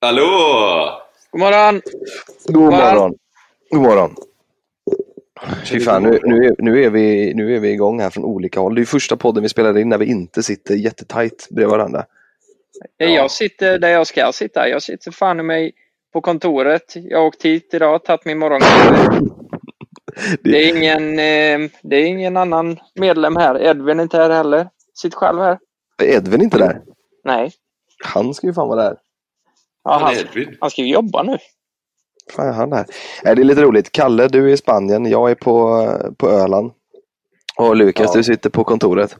Hallå! God morgon! God morgon. God morgon. Fy fan, nu, nu, är, nu, är vi, nu är vi igång här från olika håll. Det är första podden vi spelar in när vi inte sitter jättetajt bredvid varandra. Ja. Jag sitter där jag ska sitta. Jag sitter fan i mig på kontoret. Jag har åkt hit idag, tagit min morgonkaffe. Det är ingen, eh, det är ingen annan medlem här. Edvin är inte här heller. Sitter själv här. Är Edvin inte där? Nej. Han ska ju fan vara där. Ja, Han han, är ska ju jobba nu. Fan är han där? Nej, det är lite roligt. Kalle, du är i Spanien. Jag är på, på Öland. Och Lukas, Ja. du sitter på kontoret.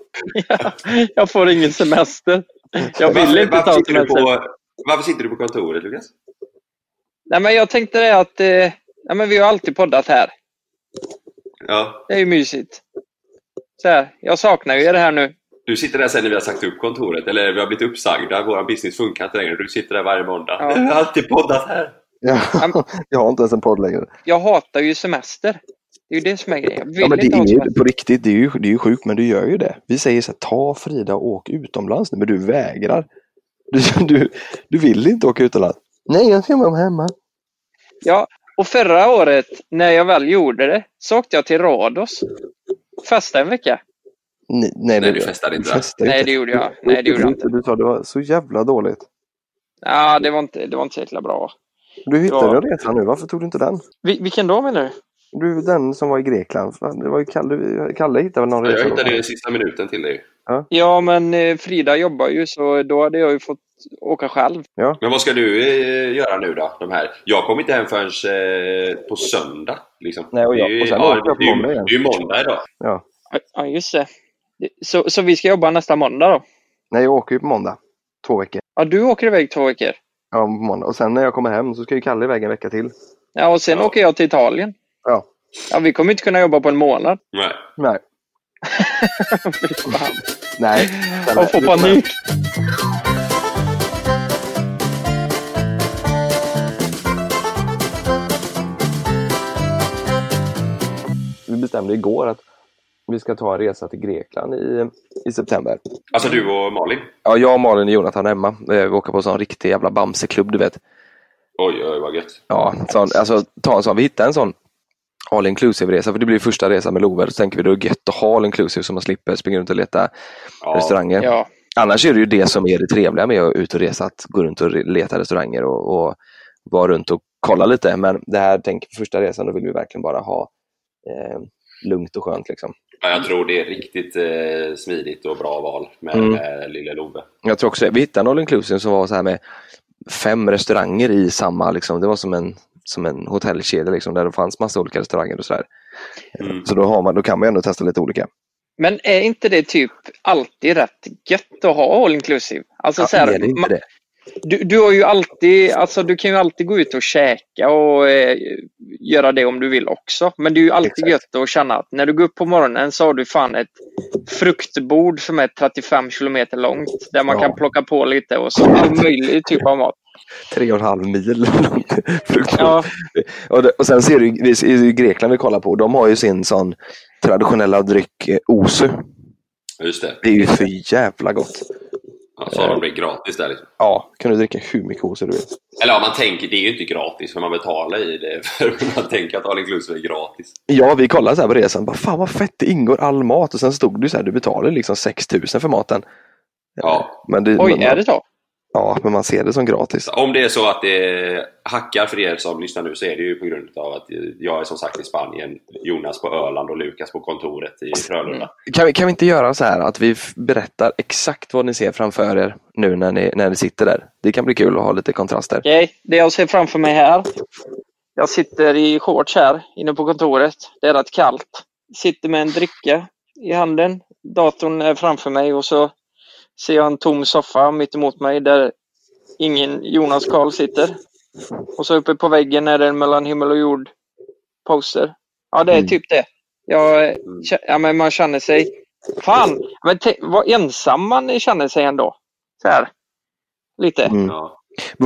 jag får ingen semester. Jag vill Varför, inte varför, ta sitter du semester. på, varför sitter du på kontoret, Lukas? Nej, men jag tänkte det att eh, ja, men vi har alltid poddat här. Ja. Det är ju mysigt. Så här, jag saknar ju det här nu. Du sitter där sen när vi har sagt upp kontoret, eller vi har blivit uppsagda. Vår business funkar inte längre. Du sitter där varje måndag. Ja. Jag har alltid poddat här. Ja, jag har inte ens en podd längre. Jag hatar ju semester. Det är ju det som är grejen. Ja, men det är ju på riktigt, det är ju, det är ju sjukt, men du gör ju det. Vi säger så här, ta Frida och åk utomlands nu, men du vägrar. Du, du, du vill inte åka utomlands. Nej, jag ska vara hemma. Ja, och förra året när jag väl gjorde det så åkte jag till Rhodos. Festa en vecka. Nej, nej, Nej, du festade inte. du festade Nej, inte. det gjorde jag. Nej, det gjorde jag inte. Du sa det var så jävla dåligt. Ja, det var inte, det var inte så jäkla bra. Du hittade Ja. en resa nu, varför tog du inte den? Vi, vilken då menar du? Du, den som var i Grekland. Det var ju Kalle, Kalle hittade väl någon Jag resa? då? hittade den sista minuten till dig. Ja, men eh, Frida jobbar ju så då hade jag ju fått åka själv. Men vad ska du eh, göra nu då? De här? Jag kommer inte hem förrän eh, på söndag. Liksom. Nej, och jag- Det är och sen ja, jag det är. Det är ju måndag idag. Ja. Ja, just det. Så, så vi ska jobba nästa måndag då? Nej, jag åker ju på måndag. Två veckor. Ja, du åker iväg två veckor. Ja, på måndag. Och sen när jag kommer hem så ska ju Kalle iväg en vecka till. Ja, och sen Ja. åker jag till Italien. Ja. Ja, vi kommer inte kunna jobba på en månad. Nej. Nej. Nej. Jag får panik. Vi bestämde igår att vi ska ta en resa till Grekland i, i september. Alltså du och Malin? Ja, jag, Malin och Jonathan är hemma. Eh, Vi åker på en sån riktig jävla Bamseklubb, du vet. Oj, oj, vad gött. Ja, sån, alltså ta en sån. Vi hittar en sån all inclusive resa, för det blir första resan med Love. Så tänker vi då är det gött att ha all inclusive så man slipper springa runt och leta Ja. restauranger. Ja, Annars är det ju det som är det trevliga med att ut och resa, att gå runt och leta restauranger och, och vara runt och kolla lite. Men det här, tänk första resan, då vill vi verkligen bara ha eh, lugnt och skönt. Liksom. Ja, jag tror det är riktigt eh, smidigt och bra val med, Mm. med lille Love. Jag tror också. Vi hittade en all inclusive som var så här med fem restauranger i samma, liksom, det var som en, som en hotellkedja liksom, där det fanns massa olika restauranger och sådär. Mm. Så då, har man, då kan man ändå testa lite olika. men är inte det typ alltid rätt gött att ha all inclusive? Alltså, så Ja, här, är det inte ma- det? Du, du har ju alltid, alltså du kan ju alltid gå ut och käka och eh, göra det om du vill också. Men det är ju alltid Exakt. gött att känna att när du går upp på morgonen så har du fan ett fruktbord som är 35 kilometer långt. Där man Ja. kan plocka på lite och så all möjlig typ av mat. Tre och en halv mil långt fruktbord. Ja, Och, det, och sen ser du, vi, i Grekland vi kollar på, de har ju sin sån traditionella dryck eh, osu. Just det. Det är ju för jävla gott. Ja, så har de det gratis där liksom. Ja, kan du dricka hur mycket osu du vill. Eller ja, man tänker, det är ju inte gratis för man betalar i det. För man tänker att all inclusive är gratis. Ja, vi kollade så här på resan, bara, fan vad fett, det ingår all mat och sen stod det så här, du betalar liksom 6000 för maten. Ja. Men det, oj, men, är det så? Ja, men man ser det som gratis. Om det är så att det hackar för er som lyssnar nu så är det ju på grund av att jag är som sagt i Spanien, Jonas på Öland och Lukas på kontoret i Frölunda. Kan vi, kan vi inte göra så här att vi berättar exakt vad ni ser framför er nu när ni, när ni sitter där? Det kan bli kul att ha lite kontraster. Okej, det jag ser framför mig här. Jag sitter i shorts här inne på kontoret. Det är rätt kallt. Sitter med en dricka i handen. Datorn är framför mig och så ser jag en tom soffa mitt emot mig där ingen Jonas Karl sitter. Och så uppe på väggen är det en mellan himmel och jord poster. Ja, det är Mm. typ det. Jag, kä- ja, men man känner sig... Fan, men te- vad ensam man känner sig ändå. Så här. Lite. Mm.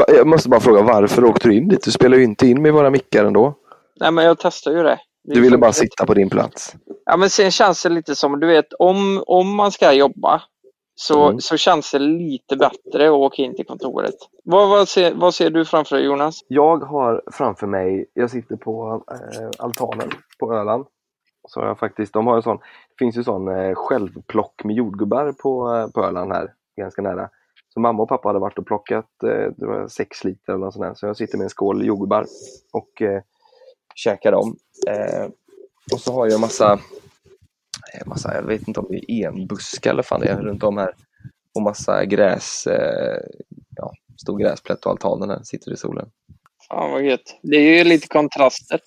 Jag måste bara fråga, varför åkte du in dit? Du spelar ju inte in med våra mickar ändå. Nej, men jag testar ju det. Det Du ville bara sitta på din plats. Ja, men sen känns det lite som, du vet, om, om man ska jobba så, Mm. så känns det lite bättre att åka in till kontoret. Vad, vad, ser, vad ser du framför dig Jonas? Jag har framför mig, jag sitter på eh, altanen på Öland. Så har jag faktiskt, de har en sån, det finns ju sån eh, självplock med jordgubbar på, eh, på Öland här, ganska nära. Så mamma och pappa hade varit och plockat eh, det var sex liter eller något sånt där. Så jag sitter med en skål jordgubbar och eh, käkar dem. Eh, och så har jag en massa, massa, jag vet inte om det är enbuskar eller fan det är runt om här. Och massa gräs, eh, ja, stor gräsplätt och altanen här, sitter i solen. Fan vad gött. Det är ju lite kontraster.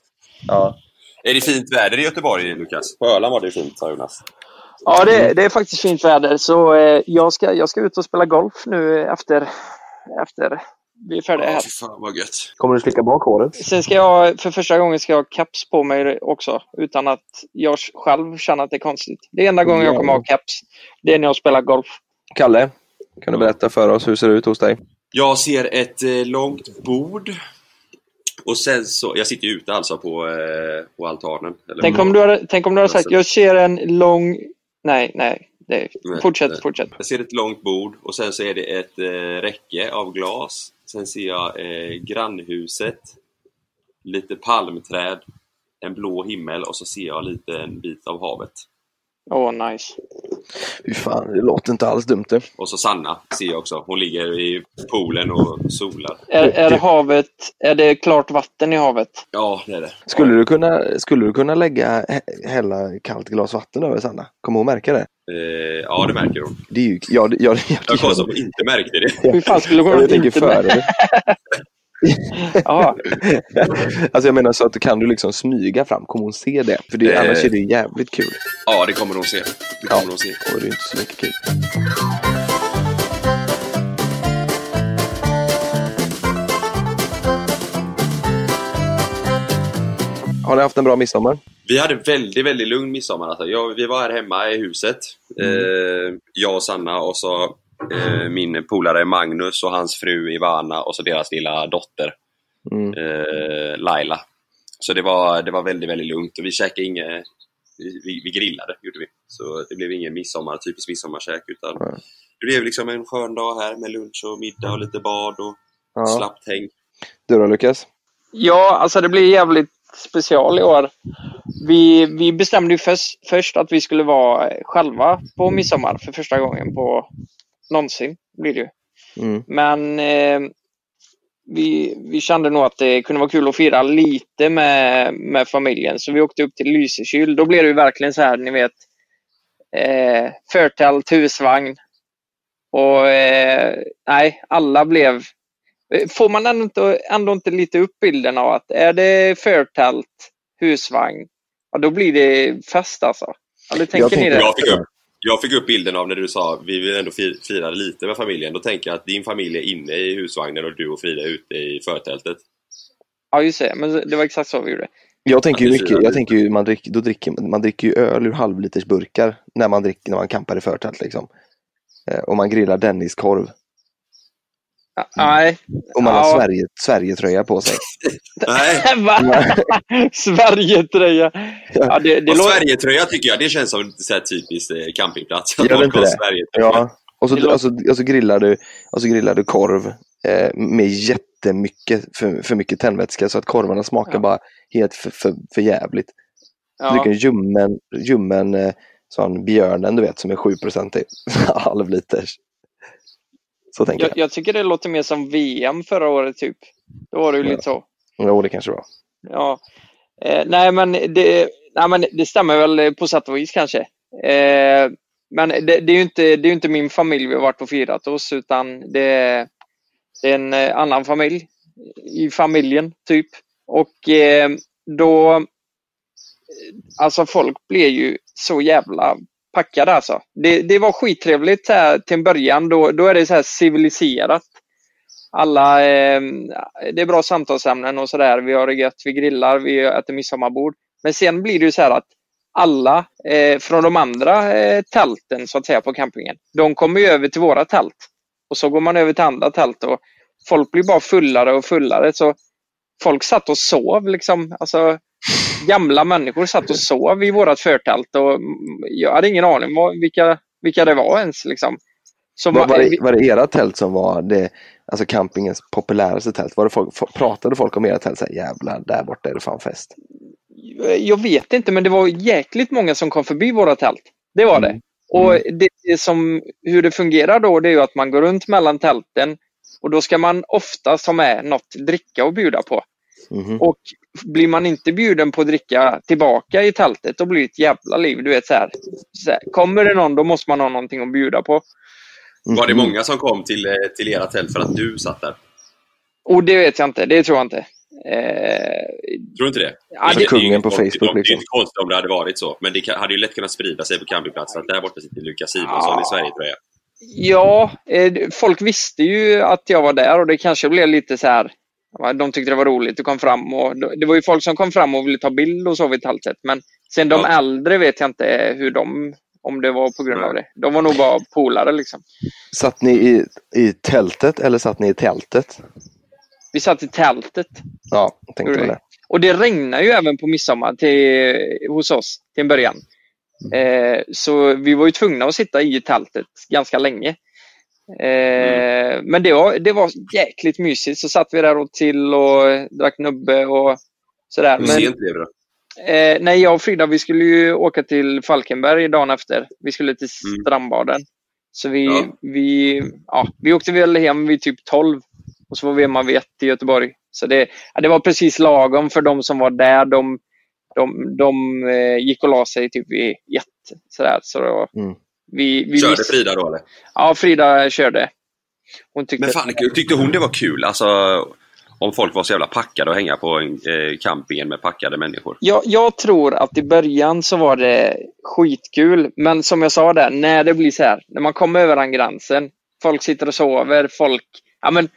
Ja, Är det fint väder i Göteborg, Lukas? På Öland var det fint, sa Jonas. Ja, det, det är faktiskt fint väder. Så eh, jag, ska, jag ska ut och spela golf nu efter, efter vi är färdiga Ja, här. fy fan vad gött. Kommer du slicka bak håret? Sen ska jag, för första gången ska jag ha caps på mig också. Utan att jag själv känner att det är konstigt. Det är enda gången jag kommer ha caps. Det är när jag spelar golf. Kalle, kan du berätta för oss hur det ser ut hos dig? Jag ser ett eh, långt bord. Och sen så, jag sitter ju ute alltså på, eh, på altanen. Eller Tänk om du hade, tänk om du hade sagt, jag ser en lång... Nej, nej. Det, Nej, fortsätt, nej. fortsätt. Jag ser ett långt bord och sen så är det ett eh, räcke av glas. Sen ser jag eh, grannhuset, lite palmträd, en blå himmel och så ser jag lite en bit av havet. Åh, nice. Fy fan, det låter inte alls dumt det. Och så Sanna ser jag också. Hon ligger i poolen och solar. Är, är havet... Är det klart vatten i havet? Ja, det är det. Skulle du kunna, skulle du kunna lägga, hä- hälla kallt glas vatten över Sanna? Kommer hon märka det? Eh, ja, det märker hon. Det är ju, ja, det, ja, det, Jag jag, att hon inte märkte det. Hur fan skulle hon jag tänker inte före. Ja, Alltså jag menar så att kan du liksom smyga fram, kommer hon se det? För det, Eh. annars är det jävligt kul. Ja, det kommer hon se. Det kommer hon se. Och det är inte så mycket kul. Har ni haft en bra midsommar? Vi hade väldigt, väldigt lugn midsommar. Alltså. Jag, vi var här hemma i huset. Eh, jag och Sanna och så eh, min polare Magnus och hans fru Ivana och så deras lilla dotter Mm. eh, Laila. Så det var, det var väldigt, väldigt lugnt och vi käkade inget... Vi, vi grillade, gjorde vi. Så det blev ingen midsommar, typisk midsommarkäk utan Mm. det blev liksom en skön dag här med lunch och middag och lite bad och Ja. slappt häng. Du då Lukas? ja alltså det blir jävligt special i år. Vi, vi bestämde ju först, först att vi skulle vara själva på midsommar för första gången på någonsin. Blir det ju. Mm. Men eh, vi, vi kände nog att det kunde vara kul att fira lite med, med familjen. Så vi åkte upp till Lysekil. Då blev det ju verkligen så här, ni vet, eh, förtält, husvagn. Och eh, nej, alla blev... Får man ändå inte, ändå inte lite upp bilden av att är det förtält, husvagn, ja, då blir det fest alltså. Eller tänker Jag ni det? Jag fick, upp, jag fick upp bilden av när du sa vi vill ändå fi- fira lite med familjen. Då tänker jag att din familj är inne i husvagnen och du och Frida är ute i förtältet. Ja, just det. Men det var exakt så vi gjorde. Jag tänker ju mycket, jag tänker ju, man dricker, då dricker, man dricker ju öl ur halvlitersburkar när man dricker, när man campar i förtält liksom. Eh, Och man grillar Denniskorv. Ja, Nej. Och man Ja. har Sverige, Sverige-tröja på sig. Nej? Sverigetröja. Ja, det, det låter... Sverigetröja tycker jag, det känns som så här typiskt eh, campingplats. Gör det inte det? Ja. Och så, och, så, och, så grillar du, och så grillar du korv eh, med jättemycket, för, för mycket tändvätska så att korvarna smakar Ja. bara helt för, för, för jävligt. Du Ja. dricker en ljummen, ljummen eh, sån björnen du vet som är 7 i halvliters. Så tänker Jag, jag. jag tycker det låter mer som VM förra året typ. Då var det ju Ja. lite så. Jo, det kanske var. Ja. Eh, nej, men det, nej, men det stämmer väl på sätt och vis kanske. Eh, men det, det, är ju inte, det är inte min familj vi har varit och firat hos, utan det, är- det är en eh, annan familj i familjen, typ. Och eh, då... Alltså folk blev ju så jävla packade alltså. Det, det var skittrevligt här till en början. Då, då är det så här civiliserat. Alla, eh, det är bra samtalsämnen och sådär. Vi har det gött, vi grillar, vi äter midsommarbord. Men sen blir det ju så här att alla eh, från de andra eh, tälten så att säga på campingen, de kommer ju över till våra tält. Och så går man över till andra tält och folk blir bara fullare och fullare. Så folk satt och sov liksom. Alltså, gamla människor satt och sov i vårat förtält och mm, jag hade ingen aning vad, vilka, vilka det var ens. Liksom. Som Var, var, det, var det era tält som var det, alltså campingens populäraste tält? Var det folk, pratade folk om era tält? Så här, Jävlar, där borta är det fan fest. Jag vet inte, men det var jäkligt många som kom förbi våra tält. Det var det. Mm. Och det, det som, hur det fungerar då, det är att man går runt mellan tälten och då ska man oftast ha med något dricka att bjuda på. Mhm. Och blir man inte bjuden på att dricka tillbaka i tältet, då blir det ett jävla liv. Du vet så här, så här, Kommer det någon, då måste man ha någonting att bjuda på. Var det många som kom till, eh, till era tält för att du satt där? Och det vet jag inte, det tror jag inte. Eh, Tror du inte det? Ja, det- är Kungen på konstigt- Facebook, Det är liksom. inte konstigt om det hade varit så. Men det hade ju lätt kunnat sprida sig på campingplatsen att där borta sitter Lukas Simonsson Ja. i Sverigetröja. Ja, eh, folk visste ju att jag var där och det kanske blev lite så här. De tyckte det var roligt att kom fram och det var ju folk som kom fram och ville ta bild och så vid tältet. Men sen de Ja. äldre vet jag inte hur de, om det var på grund av det. De var nog bara polare liksom. Satt ni i, i tältet eller satt ni i tältet? Vi satt i tältet Ja, jag tänkte det. och det regnade ju även på midsommar till, hos oss till en början. Eh, så vi var ju tvungna att sitta i tältet ganska länge. Eh, Men det var, det var jäkligt mysigt. Så satt vi där och till och drack nubbe och sådär. Hur Men, sent blev det eh, nej, jag och Frida vi skulle ju åka till Falkenberg dagen efter. Vi skulle till Mm. strandbaden. Så vi, Ja. vi, ja, vi åkte väl hem vid typ 12 och så var vi hemma vid ett i Göteborg. Så det, ja, det var precis lagom för de som var där. De, de, de eh, gick och la sig typ vid ett. Sådär. Så Mm. Vi, vi Körde Frida då eller? Ja, Frida körde. Hon tyckte... Men fan, tyckte hon det var kul? Alltså, om folk var så jävla packade och hänga på en, eh, campingen med packade människor. jag, jag tror att i början så var det skitkul. Men som jag sa där, när det blir så här, när man kommer över den gränsen. Folk sitter och sover, folk... Ja, men,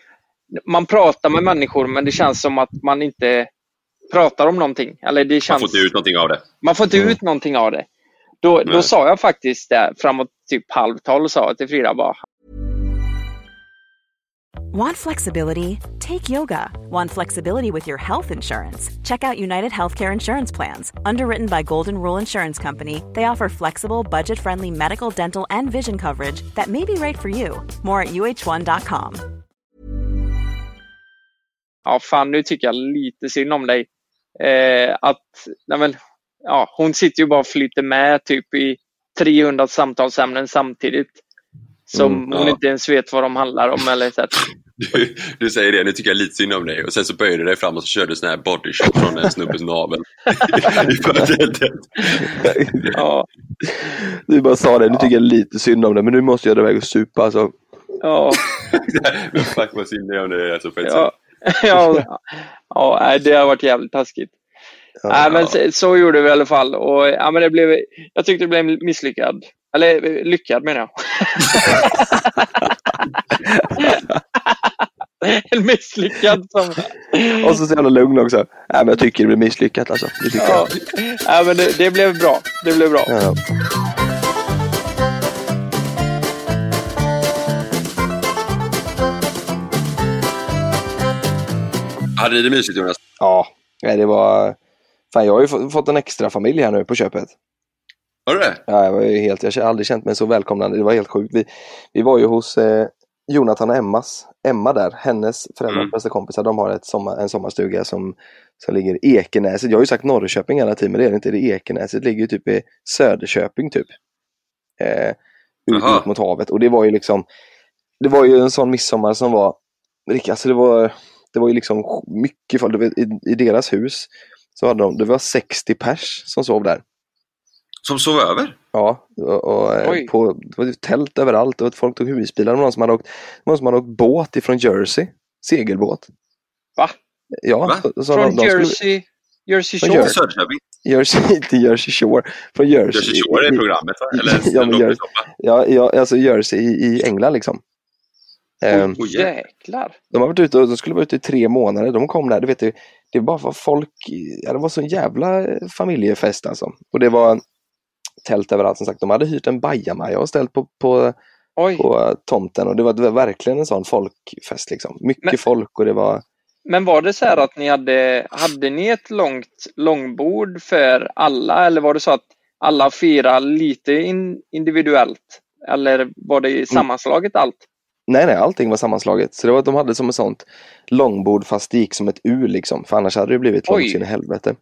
man pratar med människor men det känns som att man inte pratar om någonting. Eller det Man känns, får inte ut någonting av det. man får inte Mm. ut någonting av det. Då, då sa jag faktiskt det framåt typ halv tolv sa jag till Frida bara, Want flexibility? Take yoga. Want flexibility with your health insurance? Check out United Healthcare Insurance Plans. Underwritten by Golden Rule Insurance Company, they offer flexible, budget friendly medical, dental, and vision coverage that may be right for you. More at uh1.com. ja fan nu tycker jag lite synd om dig. Eh, att, nej men, ja, hon sitter ju bara och flyter med typ i 300 samtalsämnen samtidigt. Som Mm, hon ja. inte ens vet vad de handlar om. Eller så att, Du, du säger det, nu tycker jag lite synd om dig. Och sen så böjer du dig fram och så kör du sån här bodyshot från en snubbes navel. Ja, Du bara sa det, nu tycker jag lite synd om det, men nu måste jag dra iväg och supa. Alltså. ja, Men fuck vad synd det är om det är så fett. ja, ja, ja, det har varit jävligt taskigt. Ja. Nej, men så, så gjorde vi i alla fall. Och, ja, men det blev, jag tyckte det blev misslyckad. Eller lyckad menar jag. en misslyckad som... Och så så jävla lugn också. Nej, men jag tycker det blir misslyckat alltså. Det tycker Ja, jag. ja men det, det blev bra. Det blev bra. Ja. Hade ni det mysigt Jonas? ja, nej, det var... Fan, jag har ju fått en extra familj här nu på köpet. Har du det? Ja, jag, var ju helt, jag har aldrig känt mig så välkomnande. Det var helt sjukt. Vi, vi var ju hos eh, Jonathan och Emmas, Emma där, hennes föräldrars Mm. bästa kompisar. De har ett sommar, en sommarstuga som, som ligger i Ekenäset. Jag har ju sagt Norrköping hela tiden, men det är det inte. Det Ekenäset. Det ligger ju typ i Söderköping typ. Eh, ut, ut mot havet. Och det var ju liksom, det var ju en sån midsommar som var, alltså det var, det var ju liksom mycket folk. I, I deras hus så hade de, det var 60 pers som sov där. Som sov över? Ja, och, och eh, på, det var ju tält överallt och folk tog husbilar. Det var någon som hade åkt, någon som hade åkt båt ifrån Jersey, segelbåt. Va? Ja, Va? så, så Från de, de skulle- Jersey, Jersey Från Shore. Jersey. Jersey, inte Jersey Shore. Från Jersey. Jersey Shore är programmet va? Eller Ja, men en Jersey. Ja, ja, alltså Jersey i, i England liksom. Oj, jävlar. Jäklar. de har varit ute och de skulle vara ute i tre månader. De kom där, du vet, det, det bara var folk, ja, det var så en jävla familjefest alltså. Och det var tält överallt som sagt. De hade hyrt en bajamaja och ställt på, på Oj. på tomten och det var, det var verkligen en sån folkfest liksom. Mycket Men- folk och det var Men var det så här att ni hade, hade ni ett långt långbord för alla eller var det så att alla firade lite in, individuellt Eller var Mm. det sammanslaget allt? Nej, nej, allting var sammanslaget. Så det var, de hade som ett sånt långbord fast det gick som ett U liksom. För annars hade det blivit långt in i helvete.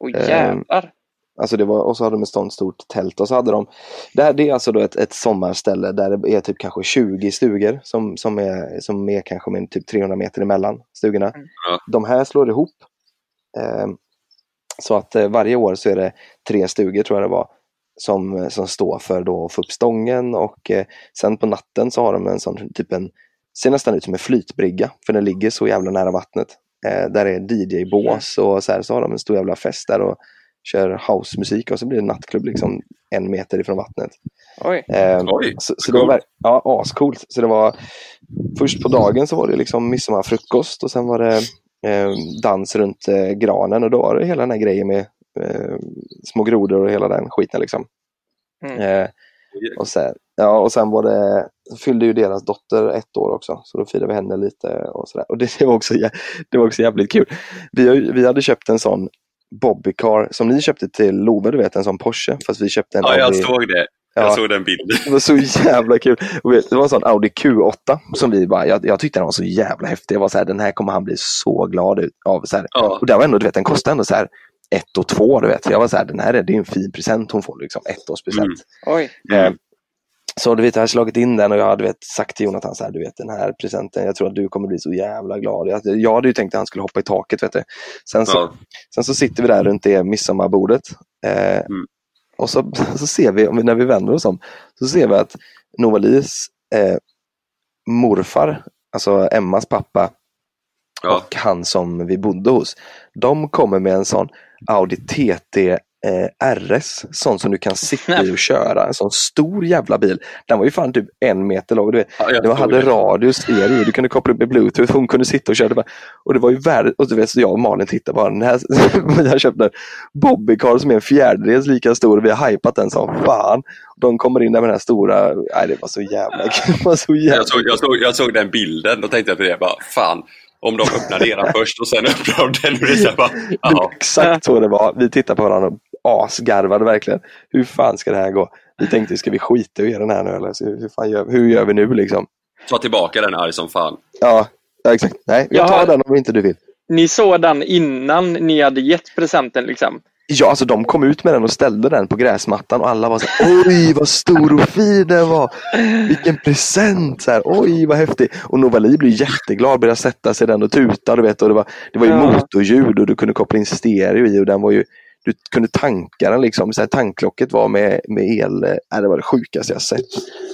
Oj Ehm, jävlar. Alltså det var, och så hade de ett sånt stort tält och så hade de, det, här, det är alltså då ett, ett sommarställe där det är typ kanske 20 stugor som, som, är, som är kanske med typ 300 meter emellan stugorna. Ja. De här slår ihop. Eh, så att eh, varje år så är det tre stugor tror jag det var som, som står för då att få upp stången och eh, sen på natten så har de en sån typ en, ser nästan ut som en flytbrygga för den ligger så jävla nära vattnet. Eh, där är DJ-bås och så här så har de en stor jävla fest där och kör housemusik och så blir det nattklubb liksom en meter ifrån vattnet. Oj. Eh, Oj, så, så det var ja, ascoolt. Så det var först på dagen så var det liksom midsommarfrukost och sen var det eh, dans runt eh, granen och då var det hela den här grejen med eh, små grodor och hela den skiten liksom. Mm. Eh, och, sen, ja, och sen var det, fyllde ju deras dotter ett år också, så då firade vi henne lite och sådär. Och det, det, var också, det var också jävligt kul. Vi, vi hade köpt en sån Bobbycar som ni köpte till Love, du vet en sån Porsche, fast vi köpte en Ja, jag Audi- såg det. Ja. Jag såg den bilden. det var så jävla kul. Det var en sån Audi Q8 som vi bara, jag, jag tyckte den var så jävla häftig. Jag var så här, den här kommer han bli så glad ut av. Så här. Ja. Och där var ändå, du vet, den kostade ändå så här ett och två, du vet. Jag var så här, den här är, det är en fin present hon får, liksom. Ettårspresent. Mm. Oj. Eh, så du vet, jag hade slagit in den och jag hade vet, sagt till Jonathan så här, du vet den här presenten, jag tror att du kommer bli så jävla glad. Jag, jag hade ju tänkt att han skulle hoppa i taket. Vet du. Sen, så, Ja. sen så sitter vi där runt det midsommarbordet. Eh, Mm. Och så, så ser vi- när vi vänder oss om, så ser vi att Novalis eh, morfar, alltså Emmas pappa, Ja. och han som vi bodde hos, de kommer med en sån Audi TT eh, RS, sån som du kan sitta i och köra. En sån stor jävla bil. Den var ju fan typ en meter lång. Du vet, Ja, jag såg hade det. radio, stereo, du kunde koppla upp med bluetooth, hon kunde sitta och köra. Och det var ju värdet, och du vet, så jag och Malin tittade bara, den här, vi har köpt en Bobbycar som är en fjärdedels lika stor vi har hypat den som fan. De kommer in där med den här stora, nej det var så jävla kul. Jag såg, jag, såg, jag såg den bilden och tänkte på det. Bara, fan, om de öppnar eran först och sen öppnar de den. Och det bara, exakt så det var. Vi tittade på varandra och asgarvade verkligen. Hur fan ska det här gå? Vi tänkte, ska vi skita i den här nu eller? Så hur, fan gör, hur gör vi nu liksom? Ta tillbaka den arg som fan. Ja, ja exakt. Nej, jag tar Jaha. den om inte du vill. Ni såg den innan ni hade gett presenten liksom? Ja, alltså de kom ut med den och ställde den på gräsmattan och alla var så här, oj vad stor och fin den var. Vilken present! Så här, oj vad häftig. Och Novali blev jätteglad, började sätta sig i den och tuta. Du vet, och det, var, det var ju Ja. motorljud och du kunde koppla in stereo i och den var ju du kunde tanka den liksom. Så här, tanklocket var med, med el. äh, det var det sjukaste jag sett.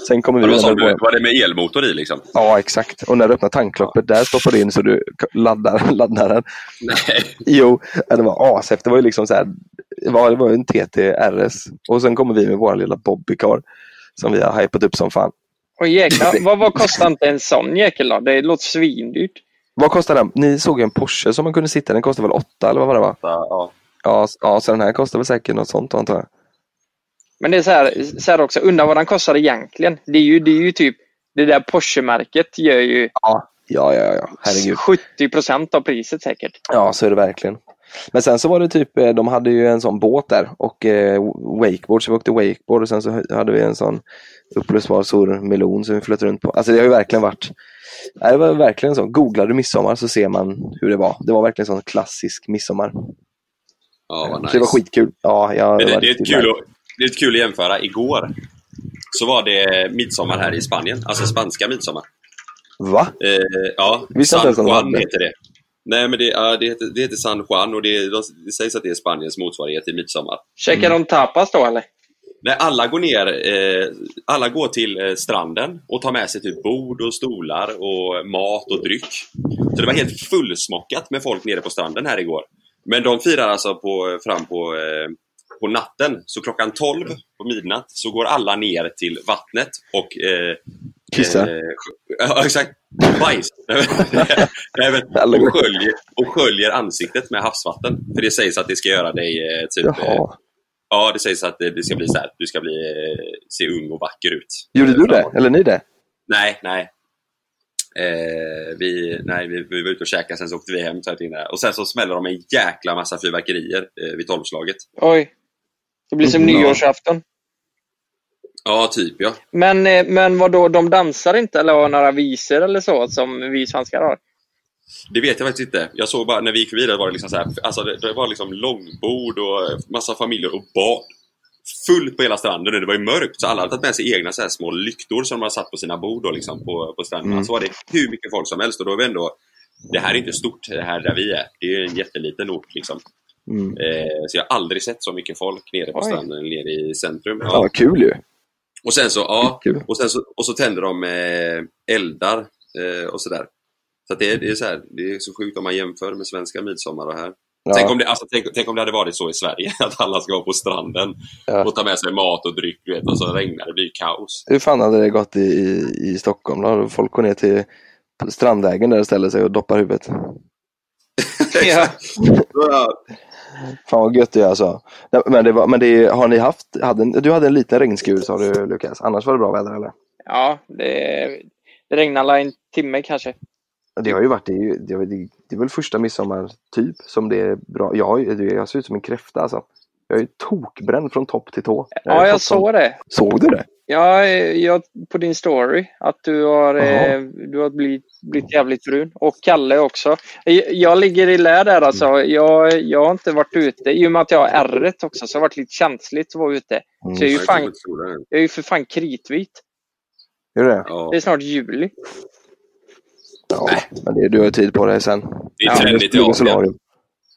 Sen kommer vi Var det, vidare sån, var det med elmotor i liksom? Ja, exakt. Och när du öppnar tanklocket, där stoppar du in så du laddar, laddar den. Nej. Jo, ja, det var ashäftigt. Det var ju liksom så här, det var, det var en TT RS. Och sen kommer vi med vår lilla Bobbycar som vi har hypat upp som fan. Och jäklar, vad, vad kostar inte en sån jäkel då? Det låter svindyrt. Vad kostar den? Ni såg ju en Porsche som man kunde sitta. Den kostade väl åtta eller vad var det var? Ja. Ja, s- ja, så den här kostar väl säkert något sånt antar jag. Men det är så här, så här också, undrar vad den kostar egentligen. Det är ju, det är ju typ, det där Porsche-märket gör ju Ja, ja, ja, ja. herregud. 70 procent av priset säkert. Ja, så är det verkligen. Men sen så var det typ, eh, de hade ju en sån båt där och eh, wakeboard, så vi åkte wakeboard och sen så hade vi en sån uppblåsbar stor melon som vi flöt runt på. Alltså det har ju verkligen varit, det var verkligen så. Googlar du midsommar så ser man hur det var. Det var verkligen sån klassisk midsommar. Ja, vad nice. Så det var skitkul. Ja, ja, Men det det, var det, är kul nice. att, det är kul att jämföra. Igår så var det midsommar här i Spanien. Alltså spanska midsommar. Va? Eh, ja, Visste inte San Juan heter det. Nej, men det, ja, det, heter, det heter San Juan och det, de, det sägs att det är Spaniens motsvarighet till midsommar. Käkar Mm. de tapas då eller? Nej, alla går ner, eh, alla går till eh, stranden och tar med sig typ bord och stolar och mat och dryck. Så det var helt fullsmockat med folk nere på stranden här igår. Men de firar alltså på, fram på, eh, på natten, så klockan 12 på midnatt så går alla ner till vattnet och eh, Kissar. Eh, ja, exakt. Bajs. Går- och, sköljer, och sköljer ansiktet med havsvatten. För det sägs att det ska göra dig eh, typ... Eh, Jaha. ja, det sägs att det, ska bli så här. Du ska bli, eh, se ung och vacker ut. Gjorde du det? Eller ni det? Nej, nej. Eh, vi, nej, vi, vi var ute och käkade, sen så åkte vi hem. Så här inne. Och sen så smäller de en jäkla massa fyrverkerier eh, vid tolvslaget. Oj. Det blir som Mm, nyårsafton. Ja, typ ja. Men, eh, men vad då, de dansar inte eller har några visor eller så som vi svenskar har? Det vet jag faktiskt inte. Jag såg bara när vi gick förbi där var det liksom så här, alltså det, det var liksom långbord och massa familjer och bad. Fullt på hela stranden och det var ju mörkt så alla hade tagit med sig egna så här små lyktor som de hade satt på sina bord då, liksom, på, på stränderna. Mm. Så var det hur mycket folk som helst och då är vi ändå det här är inte stort, det här där vi är. Det är en jätteliten ort liksom. Mm. Eh, så jag har aldrig sett så mycket folk nere på Oj. stranden, nere i centrum. Ja, vad kul ju. Och sen så, ja, och sen så, och så tänder de eh, eldar eh, och sådär. Så det, är, det, är så här, det är så sjukt om man jämför med svenska midsommar och här. Tänk, Ja, om det, alltså, tänk, tänk om det hade varit så i Sverige, att alla ska vara på stranden Ja. och ta med sig mat och dryck, vet, och så regnar det, blir kaos. hur fan hade det gått i, i, i Stockholm då? Folk går ner till Strandvägen där och ställer sig och doppar huvudet. Ja. Fan vad gött det är alltså. Men, det var, men det, har ni haft, hade, du hade en liten regnskur sa du Lukas, annars var det bra väder eller? Ja, det, det regnar alla en timme kanske. Det har ju varit, det är, ju, det, är, det är väl första midsommar typ som det är bra. Jag, jag ser ut som en kräfta alltså. Jag är ju tokbränd från topp till tå. Ja, ju jag fått sån- såg det. Såg du det? Ja, eh, jag, på din story att du har, eh, du har blivit, blivit jävligt brun. Och Kalle också. Jag, jag ligger i lä där alltså. Mm. Jag, jag har inte varit ute. I och med att jag har ärret också så har det varit lite känsligt att vara ute. Mm. Så jag är ju jag fan, jag är ju för fan kritvit. Är det det? Ja. Det är snart juli. Ja, men det, du har ju tid på dig sen. Det är Ja, trendigt i Ligga i solarium.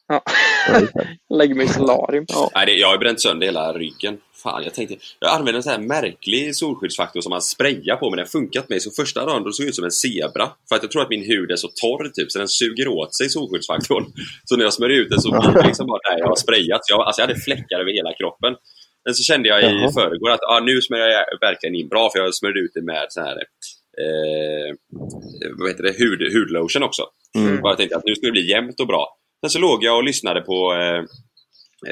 Ja. Ja. Lägger mig i solarium. Ja. Nej, det, jag har bränt sönder hela ryggen. Fan, jag tänkte... Jag använder en sån här märklig solskyddsfaktor som man sprayar på, men den funkat mig. Så första dagen då såg jag ut som en zebra. För att jag tror att min hud är så torr, typ, så den suger åt sig solskyddsfaktorn. Så när jag smörjer ut den så blir det liksom bara där jag har sprayat. Så jag, alltså jag hade fläckar över hela kroppen. Men så kände jag i förrgår att ah, nu smörjer jag verkligen in bra, för jag smörjde ut det med sån här... Eh, vad heter det? Hud, hudlotion också. Mm. Jag tänkte att nu ska det bli jämnt och bra. Sen så låg jag och lyssnade på eh,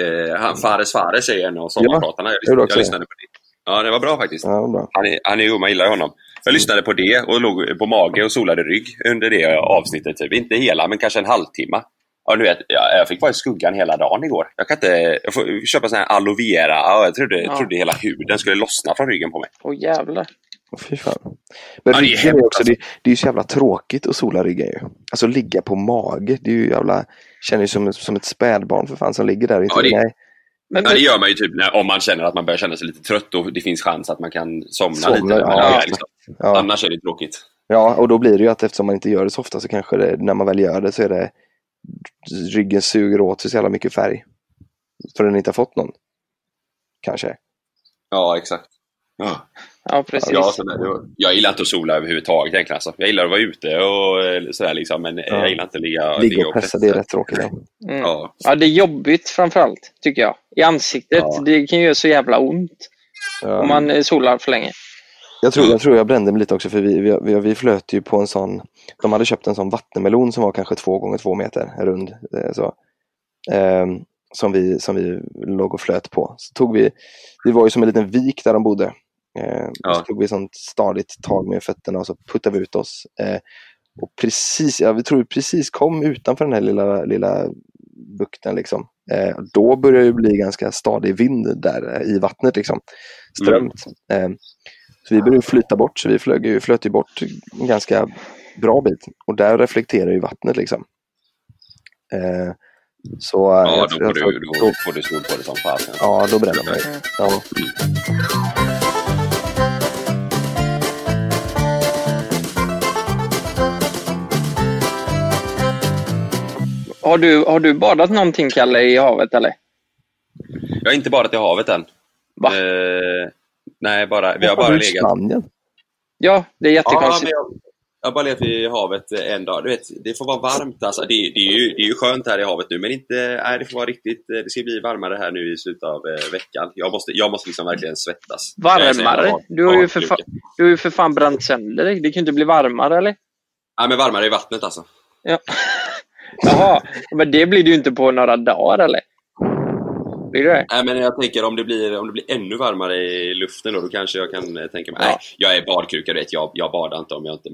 eh, han Fares Fares är en av sommarpratarna. Jag, lyssnade, jag lyssnade på det. Ja, det var bra faktiskt. Ja, bra. Han är, han är jo, man gillar honom. Jag lyssnade på det och låg på mage och solade rygg under det avsnittet. Typ. Inte hela, men kanske en halvtimme. Ja, du vet, jag, jag fick vara i skuggan hela dagen igår. Jag kan inte... Jag får köpa sån här aloe vera. Ja, jag trodde, Ja. trodde hela huden skulle lossna från ryggen på mig. Åh jävlar. Fy fan. Men Ja, det är är också, det, det är ju så jävla tråkigt att sola ryggen ju. Alltså ligga på mage, det är ju jävla, känner ju som, som ett spädbarn för fan som ligger där. Ja, det- nej, Men, Ja, det gör man ju typ när, om man känner att man börjar känna sig lite trött och det finns chans att man kan somna, Somna, lite. ja. är, liksom. ja, Annars är det tråkigt. ja, och då blir det ju att eftersom man inte gör det så ofta så kanske det, när man väl gör det så är det ryggen suger åt sig så jävla mycket färg. För den inte har fått någon. Kanske. Ja, exakt. Ja. ja, precis. Ja, så jag gillar inte att sola överhuvudtaget egentligen. Alltså. Jag gillar att vara ute och eh, sådär liksom, men jag gillar inte att ligga, Ligga och pressa, det är rätt tråkigt. Ja. Mm. Ja. Ja, det är jobbigt framförallt, tycker jag. I ansiktet. Ja. Det kan ju göra så jävla ont Ja. om man eh, solar för länge. Jag tror, jag tror jag brände mig lite också för vi, vi, vi, flöt ju på en sån, de hade köpt en sån vattenmelon som var kanske två gånger två meter rund. eh, Så, Ehm, som, vi, som vi låg och flöt på. Så tog vi, vi var ju som en liten vik där de bodde. Eh, Ja. så tog vi sånt stadigt tag med fötterna och så puttade vi ut oss. Eh, och precis, ja, vi tror vi precis kom utanför den här lilla, lilla bukten. Liksom. Eh, då började det bli ganska stadig vind där eh, i vattnet. Liksom. Strömt. Eh, så vi började flyta bort, så vi flög, ju- flöt ju bort en ganska bra bit. Och där reflekterar ju vattnet liksom. Eh, så, Ja, jag- då får, jag du, då får du sol på det som fasen. Ja, då bränner man ju. Mm. Har du, har du badat någonting, Kalle, i havet eller? Jag har inte badat i havet än. Va? Eh, nej, bara, vi har bara legat... Spanien? Ja, det är Ja, jättekonstigt. men jag, jag har bara legat i havet en dag. Du vet, det får vara varmt. Alltså, det, det, är ju, det är ju skönt här i havet nu, men inte, nej, det får vara riktigt... Det ska bli varmare här nu i slutet av eh, veckan. Jag måste, jag måste liksom verkligen svettas. Varmare? Du har ju för, hardluken. fa- du har ju för fan bränt sönder dig. Det kan ju inte bli varmare, eller? Nej, men varmare i vattnet alltså. Ja. Jaha, men det blir det ju inte på några dagar, eller? Blir det? Nej, men jag tänker om det blir, om det blir ännu varmare i luften då, då kanske jag kan eh, tänka mig... Ja. Nej, jag är badkruka, vet. Jag, jag badar inte om jag inte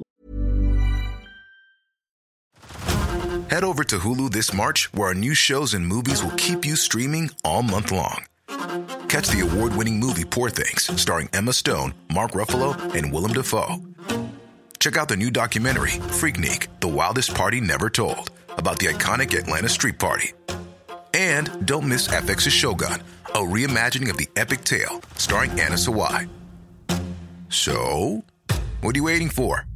Head over to Hulu this March, where our new shows and movies will keep you streaming all month long. Catch the award winning movie Poor Things, starring Emma Stone, Mark Ruffalo, and Willem Dafoe. Check out the new documentary, Freaknik The Wildest Party Never Told, about the iconic Atlanta Street Party. And don't miss FX's Shogun, a reimagining of the epic tale, starring Anna Sawai. So, what are you waiting for?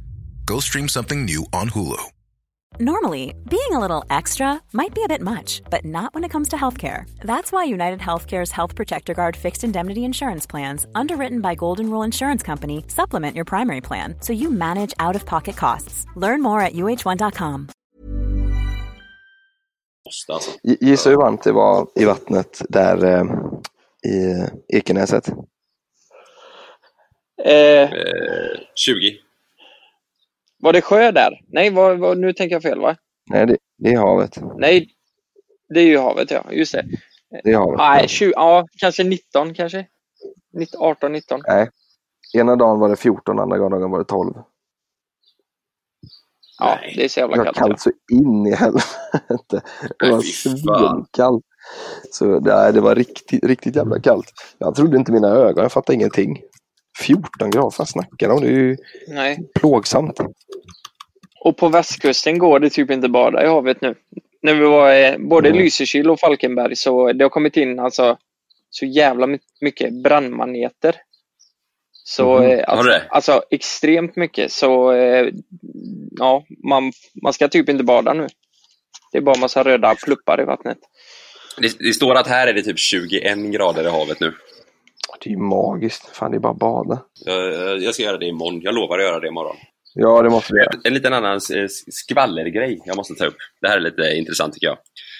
Go stream something new on Hulu. Normally, being a little extra might be a bit much, but not when it comes to healthcare. That's why United Healthcare's Health Protector Guard fixed indemnity insurance plans, underwritten by Golden Rule Insurance Company, supplement your primary plan so you manage out of pocket costs. Learn more at uh1.com. Måste alltså. Gissa hur varmt det var i vattnet där eh, i Ekenäset? Eh, Eh, 20. var det sjö där? Nej, var, var, nu tänker jag fel va? Nej, det, det är havet. Nej, det är ju havet ja. Just det. Det är havet. Nej, 20, ja, kanske 19 kanske. 19, 18, 19. Nej. Ena dagen var det 14, andra dagen var det 12. Ja, Nej. det är så Det jävla var kallt. kallt så in i helvete. Det var svinkallt. Så nej, det var riktigt, riktigt jävla kallt. Jag trodde inte mina ögon, jag fattade ingenting. 14 grader, vad snackar de om? Det är ju Nej. plågsamt. Och på västkusten går det typ inte bada i havet nu. När vi var eh, både i Mm. Lysekil och Falkenberg så det har kommit in alltså så jävla my- mycket brandmaneter. Så Har alltså, alltså extremt mycket. Så eh, ja, man, man ska typ inte bada nu. Det är bara massa röda pluppar i vattnet. Det, det står att här är det typ 21 grader i havet nu. Det är ju magiskt. Fan, det är bara att bada. Jag, jag ska göra det imorgon. Jag lovar att göra det imorgon. Ja, det måste vi göra. En liten annan eh, skvallergrej jag måste ta upp. Det här är lite intressant tycker jag.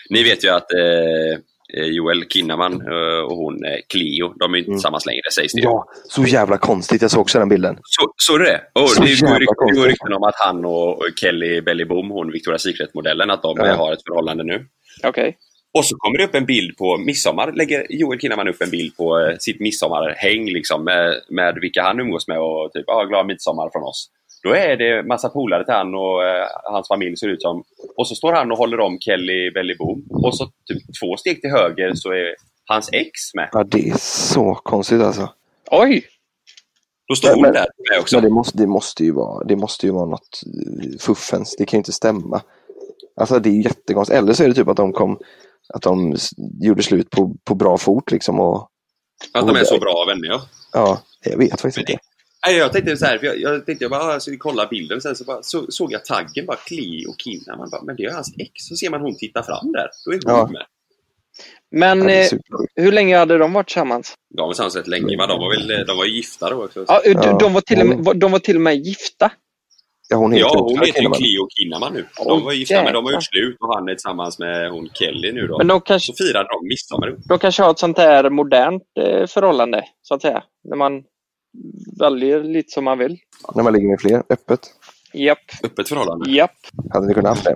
Ni vet ju att eh, Joel Kinnaman eh, och hon eh, Cleo, de är inte Mm. tillsammans längre sägs det. Ja, så jävla konstigt. Jag såg också den bilden. Så, såg du det? Och Så det det går rykten om att han och Kelly Belly Boom, hon Victoria's Secret-modellen, att de Ja. eh, har ett förhållande nu. Okej. Och så kommer det upp en bild på midsommar, lägger Joel Kinnaman upp en bild på eh, sitt midsommarhäng liksom, med, med vilka han umgås med och typ ah, glad midsommar från oss. Då är det massa polare till han och eh, hans familj ser ut som. Och så står han och håller om Kelly Belly Boom. Och så typ två steg till höger så är hans ex med. Ja, det är så konstigt alltså. Oj! Då står hon men- där med också. Men det måste, det måste ju vara, det måste ju vara något eh, fuffens. Det kan ju inte stämma. Alltså det är jättekonstigt. Eller så är det typ att de kom, att de gjorde slut på, på bra fot liksom och Att de är så bra vänner ja. ja, jag vet faktiskt Men det- inte. Nej, jag tänkte så här, för jag, jag tänkte jag bara, ah, jag skulle kolla bilden, sen så, bara, så såg jag taggen, bara Cleo Kinnaman, bara, men det är hans ex. Så ser man hon titta fram där, då är hon Ja. med. Men eh, hur länge hade de varit tillsammans? De var tillsammans rätt länge, men de var väl de var gifta då också. Ja, de, Ja, de, var till och med, de var till och med gifta. Ja, hon heter Ja, hon heter ju Kinnaman. Cleo Kinnaman nu. De var gifta, men de har gjort slut och han är tillsammans med hon Kelly nu då. Men de kanske, Så firade de midsommar de kanske har ett sånt här modernt eh, förhållande, så att säga. När man väljer lite som man vill. När man ligger med fler, öppet. Japp, Öppet förhållande. japp, Hade ni kunnat haft det?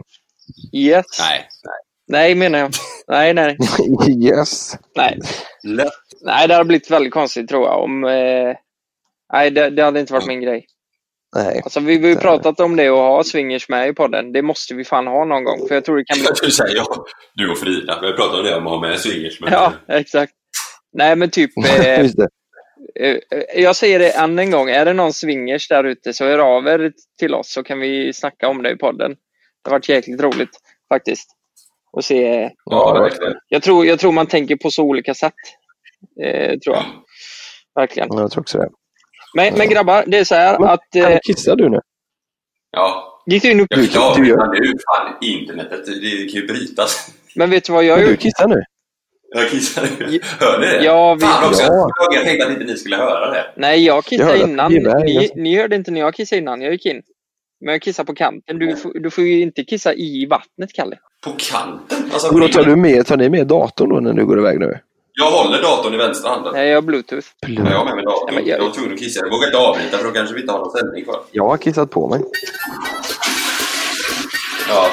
yes. Nej, Nej, menar jag. Nej, nej, yes! nej. lätt. Nej, det hade blivit väldigt konstigt tror jag. Om, eh, nej, det, det hade inte varit min grej. Nej. Alltså, vi har ju pratat om det och ha swingers med i podden. Det måste vi fan ha någon gång. För jag tror det kan bli... Du säger jag. Du och Frida. Vi har pratat om det om att ha med swingers. Men... Ja, exakt. Nej, men typ... Eh, Just det. Eh, Jag säger det än en gång. Är det någon swingers där ute så hör av er till oss så kan vi snacka om det i podden. Det har varit jäkligt roligt faktiskt. Och se. Ja, verkligen. Jag tror, jag tror man tänker på så olika sätt. Eh, tror jag. Verkligen. Jag tror också det. Men, men grabbar, det är så här Men- att... Eh, Kissar du nu? Ja. gick du in och, Jag det, gör- men nu. Fan, internetet, det kan ju brytas. Men vet du vad jag Men du kissar nu? Jag kissar nu. Hör ni det? Ja, vi- Fan också. Ja. Jag tänkte att inte ni skulle höra det. Nej, jag kissade Jag hörde innan. Ni, ni hörde inte när jag kissade innan. Jag gick in. Men jag kissade på kanten. Du, får- du får ju inte kissa i vattnet, Kalle. På kanten. Alltså, då tar, du med, tar ni med datorn då när du går iväg nu? Jag håller datorn i vänstra handen. Nej, jag har bluetooth. Jag har med mig datorn. Nej, men jag- jag... var tvungen att kissa. Jag vågar inte avbryta för då kanske vi inte har någon sändning kvar. Jag har kissat på mig. Ja.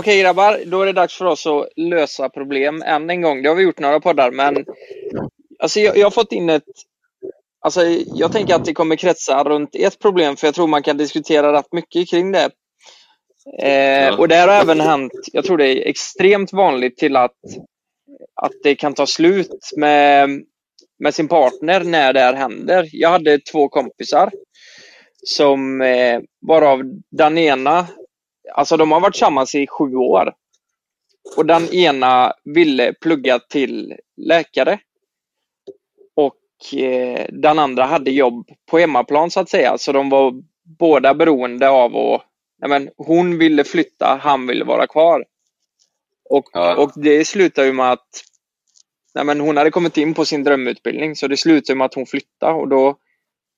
Okej grabbar, då är det dags för oss att lösa problem än en gång. Det har vi gjort några poddar, men alltså, jag, jag har fått in ett alltså, jag tänker att det kommer kretsa runt ett problem, för jag tror man kan diskutera rätt mycket kring det. Eh, och det har även hänt, jag tror det är extremt vanligt till att, att det kan ta slut med, med sin partner när det här händer. Jag hade två kompisar som eh, varav den ena, alltså de har varit tillsammans i sju år. Och den ena ville plugga till läkare. Och eh, den andra hade jobb på hemmaplan så att säga. Så de var båda beroende av att men, hon ville flytta, han ville vara kvar. Och, Ja. och det slutade ju med att nej men, hon hade kommit in på sin drömutbildning så det slutade med att hon flyttade och då,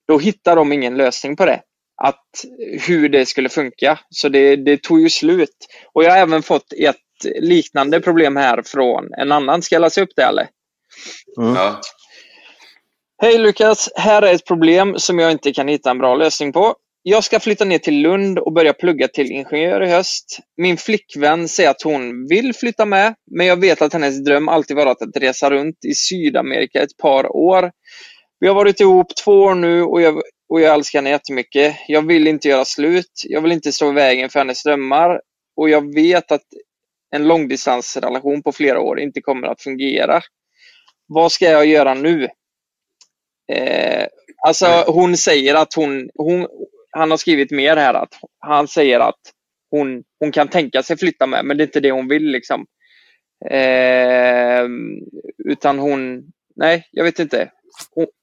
då hittade de ingen lösning på det. Att hur det skulle funka. Så det, det tog ju slut. Och jag har även fått ett liknande problem här från en annan. Ska jag läsa upp det eller? Ja. Hej Lukas! Här är ett problem som jag inte kan hitta en bra lösning på. Jag ska flytta ner till Lund och börja plugga till ingenjör i höst. Min flickvän säger att hon vill flytta med, men jag vet att hennes dröm alltid varit att resa runt i Sydamerika ett par år. Vi har varit ihop två år nu och jag, och jag älskar henne jättemycket. Jag vill inte göra slut. Jag vill inte stå i vägen för hennes drömmar. Och jag vet att en långdistansrelation på flera år inte kommer att fungera. Vad ska jag göra nu? Eh, alltså hon säger att hon, hon, han har skrivit mer här att han säger att hon, hon kan tänka sig flytta med, men det är inte det hon vill liksom. Eh, utan hon, nej, jag vet inte.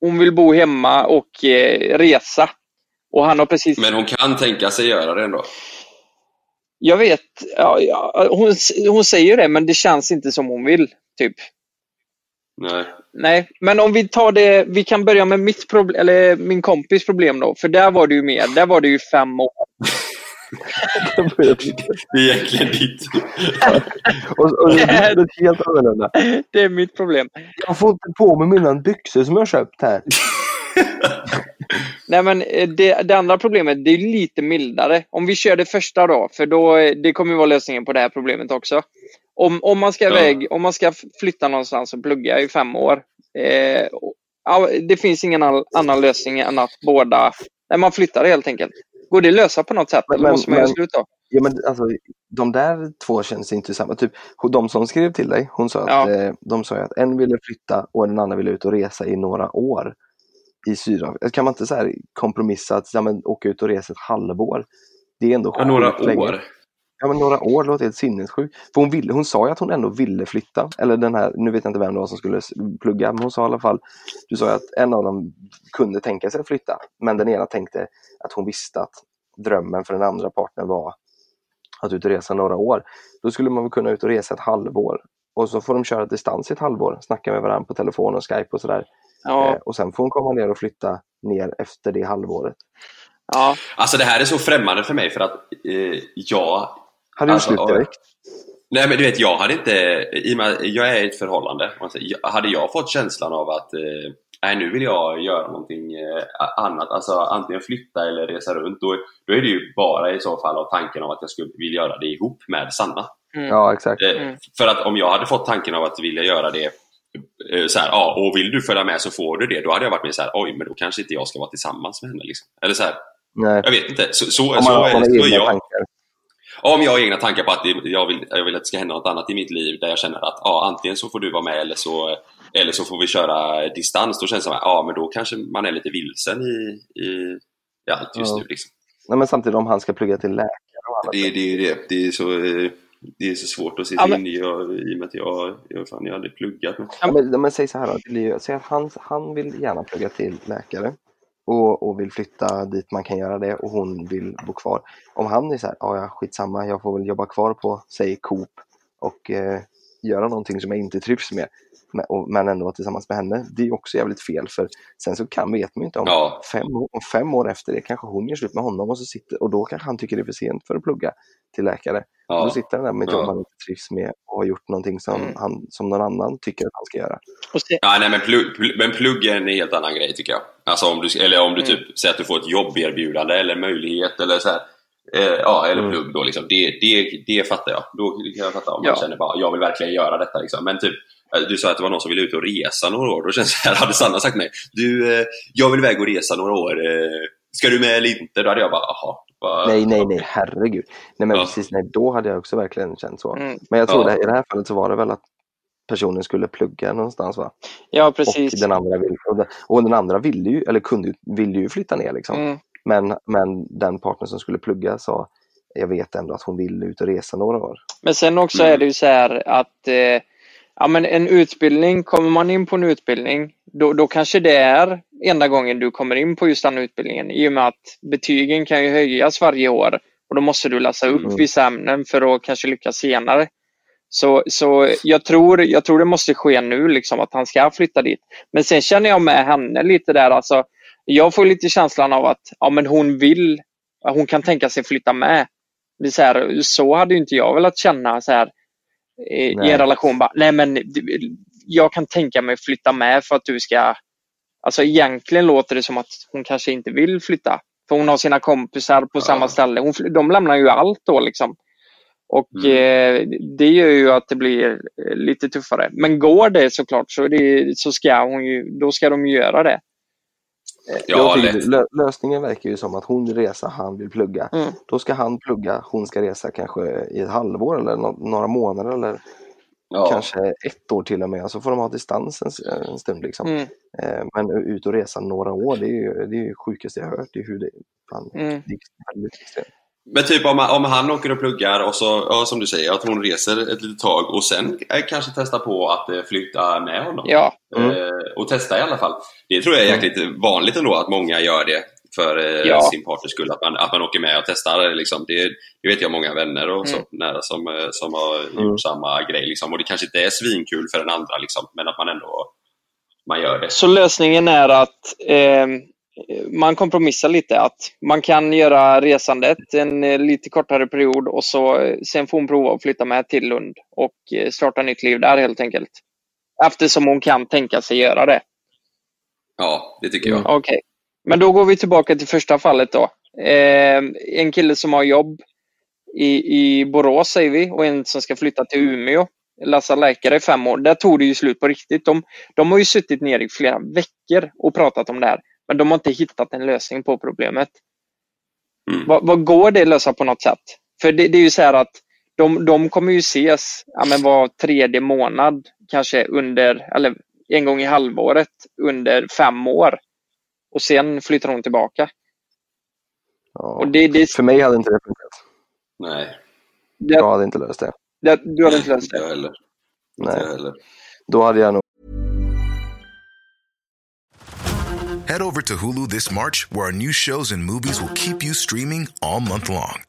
Hon, vill bo hemma och eh, resa. Och han har precis... Men hon kan tänka sig göra det ändå. Jag vet, ja, ja, hon, hon säger det, men det känns inte som hon vill. Typ. Nej. Nej, men om vi tar det, vi kan börja med mitt problem, eller min kompis problem då, för där var det ju mer, där var det ju fem år. Det är egentligen ditt. och, och det är helt annorlunda. Det är mitt problem. Jag får inte på mig mina byxor som jag har köpt här. Nej, men eh, det, det andra problemet, det är lite mildare. Om vi kör det första då, för då, eh, det kommer ju vara lösningen på det här problemet också. Om, om, man ska Ja. iväg, om man ska flytta någonstans och plugga i fem år. Eh, det finns ingen annan lösning än att båda, nej, man flyttar helt enkelt. Går det lösa på något sätt? Men- eller måste man göra men- slut då? Ja, men alltså, de där två känns inte samma. Typ, de som skrev till dig, hon sa att, Ja. eh, de sa ju att en ville flytta och den andra ville ut och resa i några år i Sydafrika. Kan man inte så här kompromissa att ja, men, åka ut och resa ett halvår? Det är ändå Ja, några länge. år. Ja, men några år låter helt sinnessjukt. För hon, ville, hon sa ju att hon ändå ville flytta. Eller den här, nu vet jag inte vem det var som skulle plugga, men hon sa i alla fall, du sa ju att en av dem kunde tänka sig att flytta. Men den ena tänkte att hon visste att drömmen för den andra partnern var att ut och resa några år. Då skulle man väl kunna ut och resa ett halvår. Och så får de köra distans i ett halvår, snacka med varandra på telefon och Skype och sådär. Ja, Eh, och sen får hon komma ner och flytta ner efter det halvåret. ja. Alltså det här är så främmande för mig för att eh, jag... Hade Alltså, slut ja. direkt. Nej men du vet, jag hade inte... I och med, att jag är i ett förhållande. Hade jag fått känslan av att eh, nej, nu vill jag göra någonting eh, annat, alltså antingen flytta eller resa runt, då, då är det ju bara i så fall av tanken av att jag skulle vilja göra det ihop med Sanna. Mm. Ja, exakt. Eh, Mm. För att om jag hade fått tanken av att vilja göra det eh, så här, ja, och vill du följa med så får du det. Då hade jag varit mer så här, oj, men då kanske inte jag ska vara tillsammans med henne. Liksom. Eller så här, Nej. jag vet inte. Så, så, Om man så, har så är egna jag. tankar. Om jag har egna tankar på att jag, vill, jag vill att det ska hända något annat i mitt liv där jag känner att ja, antingen så får du vara med eller så, eller så får vi köra distans. Då känns det som att ja, men då kanske man är lite vilsen i, i, i allt just Ja. nu. Liksom. Nej, men samtidigt om han ska plugga till läkare och annat. Det, det är det. Det är så, eh, det är så svårt att se Ja, men- in i, och, i och med att jag, jag, fan, jag aldrig pluggat. Men, Ja, men, men säg så här då, säg att han, han vill gärna plugga till läkare och, och vill flytta dit man kan göra det och hon vill bo kvar. Om han är så här, ja skitsamma, jag får väl jobba kvar på, säg Coop och eh, göra någonting som jag inte trivs med men, och, ändå vara tillsammans med henne. Det är också jävligt fel för sen så kan vet man ju inte om, Ja. fem, år- om fem år efter det kanske hon gör slut med honom och, så sitter, och då kanske han tycker det är för sent för att plugga till läkare. Och ja. då sitter han där med ett Ja. jobb han inte trivs med och har gjort någonting som, Mm. han, som någon annan tycker att han ska göra. Och Ja, nej, men, plugg, pl- men plugg är en helt annan grej tycker jag. Alltså om du, eller om du Mm. typ säger att du får ett jobberbjudande eller möjlighet eller så här. Eh, ja, eller Mm. plugg då. Liksom. Det, det, det fattar jag. Då kan jag fatta om Ja. man känner bara jag vill verkligen göra detta. Liksom. Men typ, eh, du sa att det var någon som ville ut och resa några år. Då känns det här, hade Sanna sagt mig du, eh, jag vill iväg och resa några år. Eh, ska du med eller inte? Då hade jag bara, jaha. vad- Nej, nej, nej, herregud. Nej, men Ja. precis, nej, då hade jag också verkligen känt så. Mm. Men jag tror Ja. det, i det här fallet så var det väl att personen skulle plugga någonstans va? Ja, precis. Och den andra, vill, och den, andra ville ju, eller kunde ville ju flytta ner liksom. Mm. Men, men den partner som skulle plugga sa, jag vet ändå att hon vill ut och resa några år. Men sen också Mm. är det ju så här att eh, ja, men en utbildning, kommer man in på en utbildning, då, då kanske det är enda gången du kommer in på just den utbildningen i och med att betygen kan ju höjas varje år och då måste du läsa upp Mm. vissa ämnen för att kanske lyckas senare. Så, så jag, tror, jag tror det måste ske nu, liksom, att han ska flytta dit. Men sen känner jag med henne lite där. Alltså, jag får lite känslan av att ja, men hon vill, hon kan tänka sig flytta med. Det så, här, så hade inte jag velat känna så här, i, i Nej. en relation. Bara, Nej, men jag kan tänka mig flytta med för att du ska... Alltså egentligen låter det som att hon kanske inte vill flytta. För hon har sina kompisar på Ja. samma ställe. Hon, de lämnar ju allt då liksom. Och Mm. eh, det gör ju att det blir eh, lite tuffare. Men går det såklart så, det, så ska hon ju, då ska de göra det. Ja, jag tycker lätt. lö, lösningen verkar ju som att hon resa, han vill plugga. Mm. Då ska han plugga, hon ska resa kanske i ett halvår eller nå- några månader eller Ja. kanske ett år till och med. Så får de ha distans en, en stund. Liksom. Mm, Eh, Men ut och resa några år, det är ju det är ju sjukaste jag har hört. Det är hur det, fan, mm. det är. Men typ om, om han åker och pluggar och så, ja, som du säger, att hon reser ett litet tag och sen eh, kanske testar på att eh, flytta med honom. Ja, Mm. Och testa i alla fall. Det tror jag är jäkligt vanligt ändå att många gör det för eh, Ja. sin partners skull. Att man, att man åker med och testar. Liksom. Det, det vet jag många vänner och så Mm. nära som, eh, som har Mm. gjort samma grej. Liksom. Och det kanske inte är svinkul för den andra, liksom, men att man ändå man gör det. Så lösningen är att eh, man kompromissar lite. Att man kan göra resandet en eh, lite kortare period och så, sen får hon prova att flytta med till Lund och starta nytt liv där helt enkelt. Eftersom hon kan tänka sig göra det. Ja, det tycker jag. Okej. Men då går vi tillbaka till första fallet då. Eh, en kille som har jobb i, i Borås säger vi och en som ska flytta till Umeå. Läsa läkare i fem år. Där tog det ju slut på riktigt. De, de har ju suttit ner i flera veckor och pratat om det här. Men de har inte hittat en lösning på problemet. Mm. Vad, vad går det att lösa på något sätt? För det, det är ju så här att de, de kommer ju ses ja, men var tredje månad, kanske under, eller en gång i halvåret under fem år. Och sen flyttar hon tillbaka. Ja. Och det, det, För mig hade inte det funkat. Nej, Jag det, hade inte löst det. det, du hade inte löst inte jag det. heller. Nej. jag heller. Då hade jag nog Head over to Hulu this March, where our new shows and movies will keep you streaming all month long.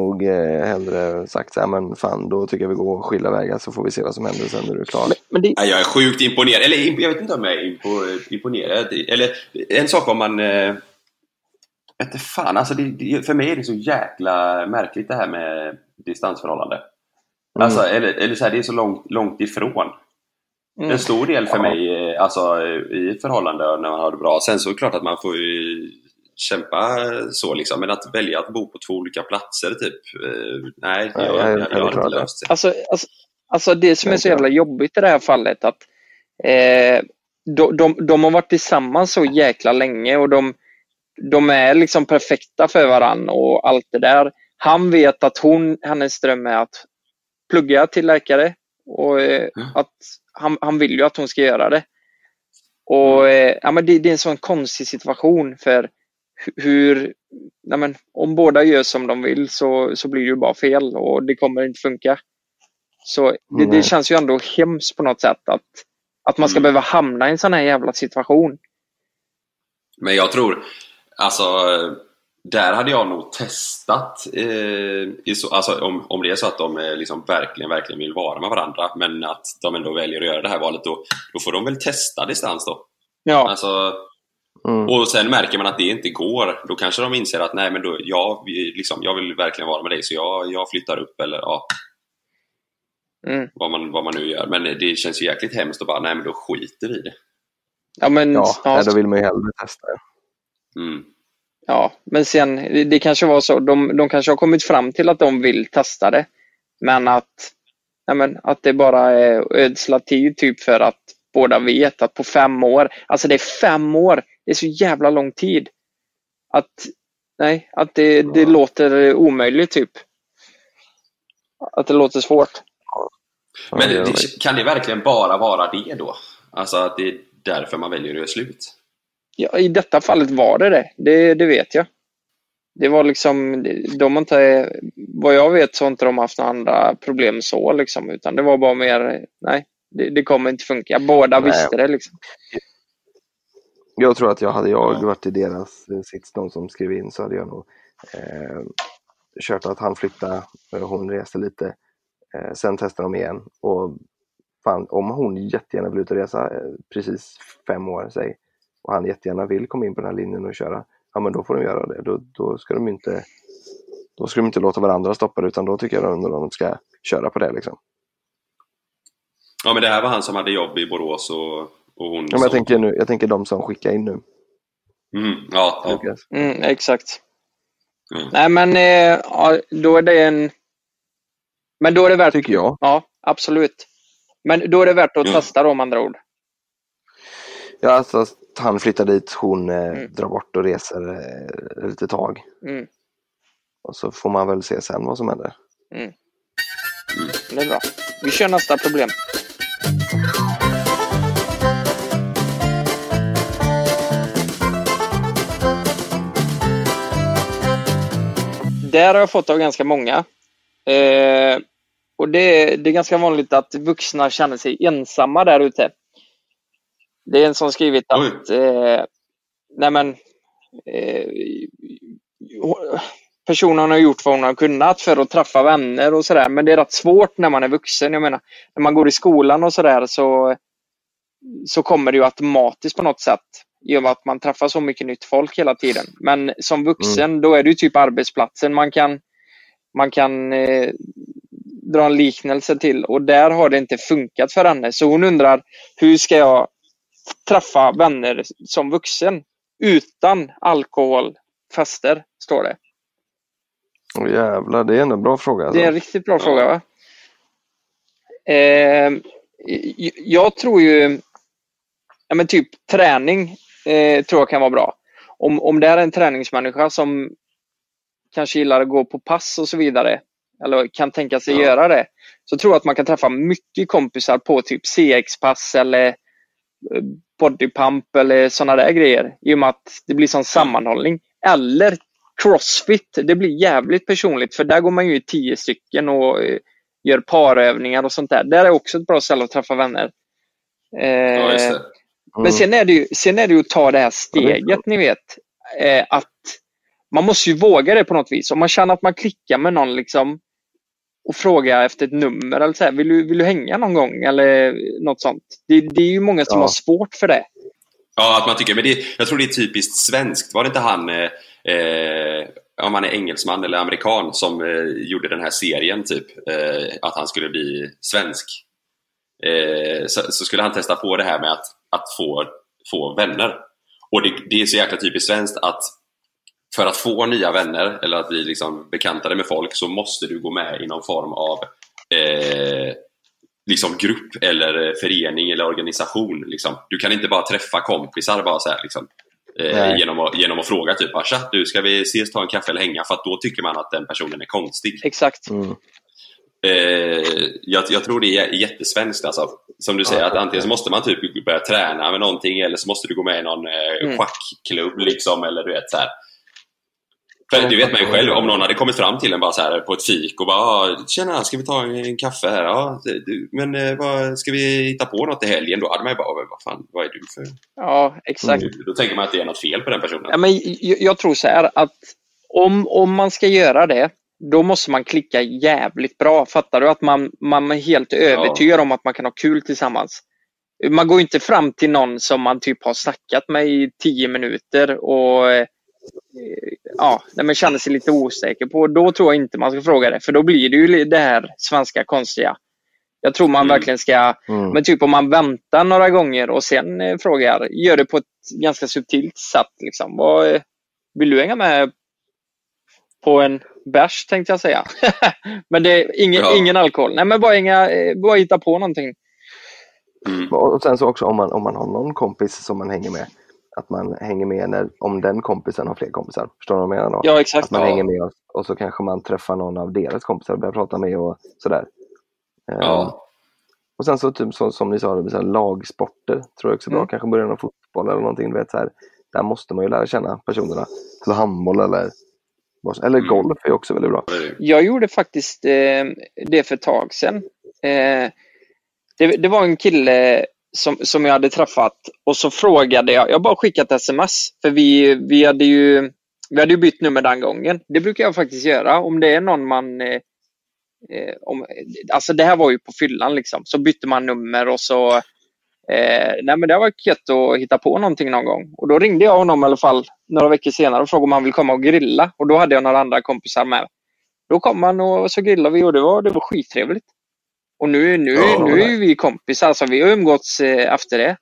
Nog eh, hellre sagt så här, men fan då tycker jag vi går skilda vägar så får vi se vad som händer sen när du är klar. Men det, Nej, Jag är sjukt imponerad. Eller jag vet inte om jag är impo, imponerad. Eller en sak om man... Eh, vet inte fan, alltså det, det, för mig är det så jäkla märkligt det här med distansförhållande. Mm. Alltså, eller, eller så här, det är så långt, långt ifrån. mm, En stor del för Ja. mig eh, alltså, i ett förhållande när man har det bra. Sen så är det klart att man får ju kämpa så liksom. Men att välja att bo på två olika platser typ. Eh, nej, jag, jag- jag, jag har inte löst det. alltså, alltså, alltså det som är så jävla jobbigt i det här fallet att eh, de, de, de har varit tillsammans så jäkla länge och de, de är liksom perfekta för varandra och allt det där. Han vet att hon, hennes dröm är att plugga till läkare och eh, Mm. att han, han vill ju att hon ska göra det. Och eh, ja, men det, det är en sån konstig situation för hur, ja, men, om båda gör som de vill så, så blir det ju bara fel och det kommer inte funka. Så det, det Nej. känns ju ändå hemskt på något sätt att, att man ska Mm. behöva hamna i en sån här jävla situation. Men jag tror, alltså där hade jag nog testat, eh, så, alltså om, om det är så att de eh, liksom verkligen, verkligen vill vara med varandra men att de ändå väljer att göra det här valet då, då får de väl testa distans då. Ja, Alltså, Mm. och sen märker man att det inte går, då kanske de inser att nej men då, ja, vi, liksom, jag vill verkligen vara med dig så jag, jag flyttar upp eller ja, mm. vad man, vad man nu gör. Men det känns ju jäkligt hemskt att bara, nej men då skiter vi i det. ja men Ja, ja, nej, då vill man ju hellre testa. Mm. Ja, men sen det, det kanske var så. De, de kanske har kommit fram till att de vill testa det. Men att, ja, men, att det bara är ödsla tid typ för att båda vet att på fem år, alltså det är fem år, det är så jävla lång tid. Att, nej, att det, det låter omöjligt typ. Att det låter svårt. Men det kan det verkligen bara vara det då? Alltså att det är därför man väljer att göra slut? Ja, I detta fallet var det det. Det, det vet jag. Det var liksom, de inte, vad jag vet så har inte de haft några andra problem så liksom, utan det var bara mer, nej, det, det kommer inte funka. Båda Nej. visste det liksom. Jag tror att jag hade jag Ja. varit i deras eh, sits, de som skrev in, så hade jag nog eh, kört att han flyttade, eh, hon reste lite. Eh, sen testade de igen och fan, om hon jättegärna vill ut och resa, eh, precis fem år säg, och han jättegärna vill komma in på den här linjen och köra, ja men då får de göra det. Då, då ska de inte då ska de inte låta varandra stoppa det, utan då tycker jag att de ska köra på det. Liksom. Ja men det här var han som hade jobb i Borås och, och hon Ja, men jag, tänker nu, jag tänker de som skickar in nu. Mm, ja, ja. Mm, exakt. Mm. Nej men, eh, ja, då är det en, men då är det värt, Tycker jag. ja absolut. Men då är det värt att Mm. testa då med andra ord. Ja, alltså att han flyttar dit, hon eh, Mm. drar bort och reser eh, lite tag. Mm, Och så får man väl se sen vad som händer. det är bra. Vi kör nästa problem. Där har jag fått av ganska många. Eh, och det, det är ganska vanligt att vuxna känner sig ensamma där ute. Det är en som skrivit att eh, nej men, eh, personen har gjort vad hon har kunnat för att träffa vänner och sådär. Men det är rätt svårt när man är vuxen. Jag menar, när man går i skolan och sådär så, så kommer det ju automatiskt på något sätt. I och med att man träffar så mycket nytt folk hela tiden. Men som vuxen, då är det ju typ arbetsplatsen man kan, man kan eh, dra en liknelse till. Och där har det inte funkat för henne. Så hon undrar, hur ska jag träffa vänner som vuxen utan alkohol, fester, står det. Åh jävlar, det är en bra fråga. Alltså. Det är en riktigt bra Ja. fråga va? Eh, jag tror ju, ja men typ träning eh, tror jag kan vara bra. Om, om det är en träningsmänniska som kanske gillar att gå på pass och så vidare, eller kan tänka sig Ja. göra det, så tror jag att man kan träffa mycket kompisar på typ CX-pass eller eh, bodypump eller sådana där grejer. I och med att det blir sån sammanhållning. Eller crossfit. Det blir jävligt personligt för där går man ju i tio stycken och eh, gör parövningar och sånt där. Där är också ett bra ställe att träffa vänner. Eh, ja. Men sen är, det ju, sen är det ju att ta det här steget, ni vet. Eh, att man måste ju våga det på något vis. Om man känner att man klickar med någon liksom och frågar efter ett nummer eller så här, vill du, vill du hänga någon gång eller något sånt. Det, det är ju många som Ja. har svårt för det. Ja, att man tycker, men det, jag tror det är typiskt svenskt. Var det inte han, eh, eh, om han är engelsman eller amerikan, som eh, gjorde den här serien typ, eh, att han skulle bli svensk? Eh, så, så skulle han testa på det här med att, att få, få vänner. Och det, det är så jäkla typiskt svenskt att för att få nya vänner eller att bli liksom bekantade med folk så måste du gå med i någon form av eh, liksom grupp eller förening eller organisation. Liksom. Du kan inte bara träffa kompisar bara så här, liksom, eh, genom, att, genom att fråga typ "Ah, “Tja, du ska vi ses, ta en kaffe eller hänga?” för att då tycker man att den personen är konstig. Exakt. Mm. Eh, jag, jag tror det är jättesvenskt alltså. Som du säger, Ja, att antingen så måste man typ börja träna med någonting eller så måste du gå med i någon eh, Mm. schackklubb liksom, eller du vet så här. För det vet man ju själv, om någon hade kommit fram till en bara så här på ett fik och bara "Ah, “Tjena, ska vi ta en kaffe här?” ja, du, “Men eh, vad, ska vi hitta på något i helgen?” Då hade man ju bara “Vad fan, vad är du för?” Ja, exakt. Då tänker man att det är något fel på den personen. Ja, men jag, jag tror så här att om, om man ska göra det, då måste man klicka jävligt bra. Fattar du? Att man, man är helt övertygad om att man kan ha kul tillsammans. Man går inte fram till någon som man typ har snackat med i tio minuter och eh, ja, när man känner sig lite osäker på. Då tror jag inte man ska fråga det, för då blir det ju det här svenska konstiga. Jag tror man Mm. verkligen ska, Mm. men typ om man väntar några gånger och sen eh, frågar, gör det på ett ganska subtilt sätt. Liksom. Vad, eh, vill du hänga med på en bärs tänkte jag säga. men det är ingen, Ja. ingen alkohol. Nej, men bara, inga, bara hitta på någonting. Mm. Och sen så också om man, om man har någon kompis som man hänger med, att man hänger med när, om den kompisen har fler kompisar. Förstår du vad jag menar då? Ja, exakt. Att man Ja. hänger med och, och så kanske man träffar någon av deras kompisar och börjar prata med och sådär. Ja. Och sen så typ så, som ni sa, det blir så här, lagsporter tror jag också är bra. Mm. Kanske börja med fotboll eller någonting. Du vet, så här, där måste man ju lära känna personerna. Så handboll eller, eller Mm. golf är också väldigt bra. Jag gjorde faktiskt eh, det för ett tag sedan. Eh, det, det var en kille som, som jag hade träffat och så frågade jag, jag bara skickat sms, för vi, vi, hade ju, vi hade ju bytt nummer den gången. Det brukar jag faktiskt göra om det är någon man eh, eh, om, alltså det här var ju på fyllan liksom. Så bytte man nummer och så eh, nej men det var gött att hitta på någonting någon gång. Och då ringde jag honom i alla fall några veckor senare och frågade om han vill komma och grilla. Och då hade jag några andra kompisar med. Då kom han och så grillade vi och det var, det var skittrevligt. Och nu, nu, Ja, nu är vi kompisar, alltså vi har umgåtts eh, efter det.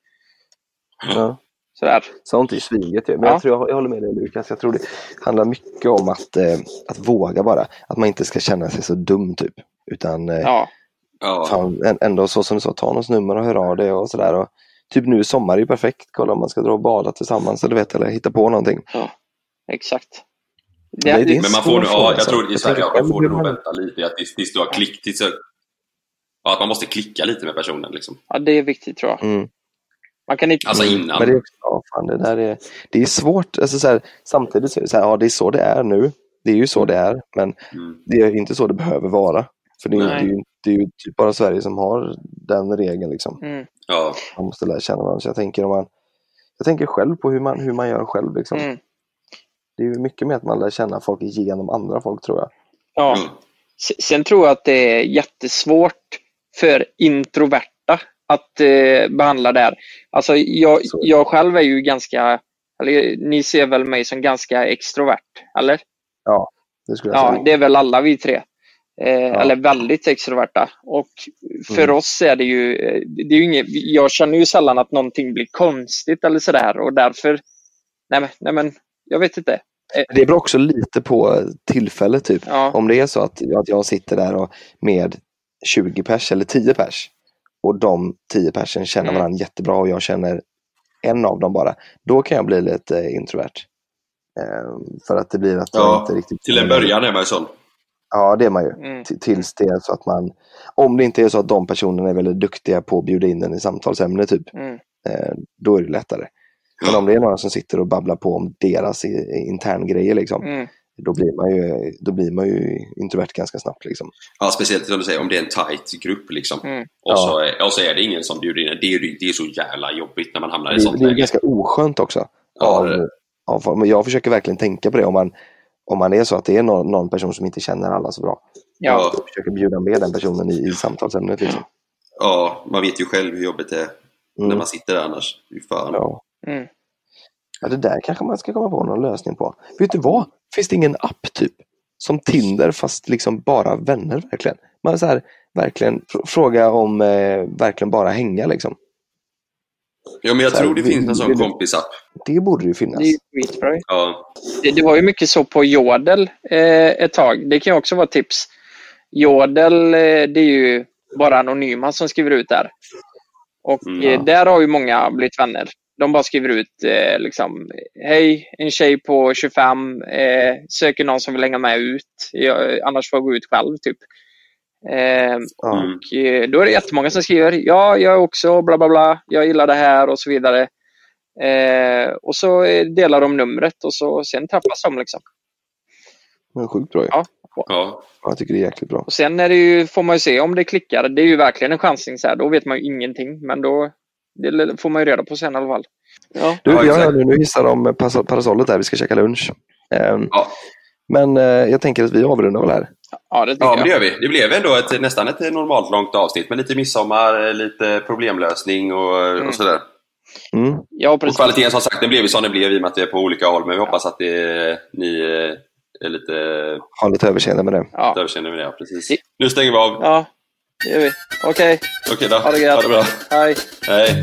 Ja. Sådär. Sånt är ju svinget. Men Ja. jag, tror jag, jag håller med dig Lukas. Jag tror det handlar mycket om att, eh, att våga bara. Att man inte ska känna sig så dum typ. Utan eh, Ja. Ja. fan, ä- ändå så som du sa, ta någons nummer och hör av dig och sådär. Och Typ nu i sommar är ju perfekt. Kolla om man ska dra och bada tillsammans eller, vet, eller hitta på någonting. Exakt. Det är det. Men man får, ja, fråga, jag tror i Jag Sverige man får nog vänta lite. Att tills, tills du har klick, tills, ja, att man måste klicka lite med personen. Liksom. Ja, det är viktigt tror jag. Mm. Man kan inte... Alltså Mm, innan. Men det är, också, ja, fan, det där är, det är svårt. Alltså, så här, samtidigt så är det så här, ja det är så det är nu. Det är ju så det är, men Mm. det är inte så det behöver vara. För det är, ju- det är, ju, det är ju typ bara Sverige som har den regeln. Liksom. Mm. Ja. Man måste lära känna varandra. Så jag tänker, om man, jag tänker själv på hur man, hur man gör själv. Liksom. Mm. Det är ju mycket med att man lär känna folk genom andra folk tror jag. Ja. Mm. Sen tror jag att det är jättesvårt för introverta att eh, behandla det här. Alltså jag, jag själv är ju ganska, eller ni ser väl mig som ganska extrovert, eller? Det skulle jag Ja, säga. det är väl alla vi tre. Eh, Eller väldigt extroverta. Och för Mm. oss är det ju, eh, det är ju inget, jag känner ju sällan att någonting blir konstigt eller sådär och därför, nej men, nej men jag vet inte. Det beror också lite på tillfället. Typ. Ja, Om det är så att, att jag sitter där och med 20 pers eller 10 pers och de 10 persen känner Mm. varandra jättebra och jag känner en av dem bara. Då kan jag bli lite eh, introvert. Eh, för att det blir att jag Ja, inte riktigt... Till en början är man ju sån. Ja, det är man ju. mm. Tills det är så att man... Om det inte är så att de personerna är väldigt duktiga på att bjuda in en i samtalsämne typ. Mm. Eh, då är det lättare. Men om det är några som sitter och babblar på om deras interngrejer liksom. Mm. Då blir man ju, då blir man ju introvert ganska snabbt liksom. Ja, speciellt som du säger, om det är en tight grupp. Liksom. Mm. Och, Ja. så är, och så är det ingen som bjuder in. Det är, ju- det är så jävla jobbigt när man hamnar i Det, sånt det är läge. ganska oskönt också. Ja, av, av, men jag försöker verkligen tänka på det om man, om man är så att det är någon, någon person som inte känner alla så bra. Ja. Jag försöker bjuda med den personen i, i samtalsämnet. Liksom. Ja, man vet ju själv hur jobbigt det är när Mm. man sitter där annars. Fy fan. Ja. Mm. Ja, det där kanske man ska komma på någon lösning på. Vet du vad? Finns det ingen app typ? Som Tinder fast liksom bara vänner verkligen. Man så här, verkligen fr- fråga om eh, verkligen bara hänga liksom. Ja, men jag Så tror det vi- finns en sån kompisapp. Det borde ju finnas. Det är skitbra. Ja. Det, det var ju mycket så på Jodel eh, ett tag. Det kan ju också vara tips. Jodel, eh, det är ju bara anonyma som skriver ut där. Och Mm, eh, ja. där har ju många blivit vänner. De bara skriver ut eh, liksom, hej, en tjej på 25, eh, söker någon som vill hänga med ut. Jag, annars får jag gå ut själv, typ. Eh, Ja. Mm. och, eh, då är det jättemånga som skriver, ja, jag är också, bla bla bla, jag gillar det här och så vidare. Eh, och så eh, delar de numret och så, sen träffas de. Liksom. Men sjukt bra. Ja. Ja. Jag tycker det är jäkligt bra. Och sen är det ju, får man ju se om det klickar. Det är ju verkligen en chansning. Så här. Då vet man ju ingenting. Men då det får man ju reda på sen i alla fall. Ja. Du, Ja, jag nu, nu hissar de paras- parasollet där, vi ska käka lunch. Ehm, Ja. Men eh, jag tänker att vi avrundar väl här. Ja, det Ja, men det gör vi. Det blev ändå ett, nästan ett normalt långt avsnitt med lite midsommar, lite problemlösning och, Mm. och sådär. Mm. Ja, Och kvaliteten som sagt, den blev ju som den blev i och med att vi är på olika håll. Men vi hoppas att det, ni är lite Ha lite överseende med det. Ja, överseende med det. ja, Precis. I- Nu stänger vi av. ja det gör vi. Okej, Okej då. ha det gött. Ha det bra. hej. Hej.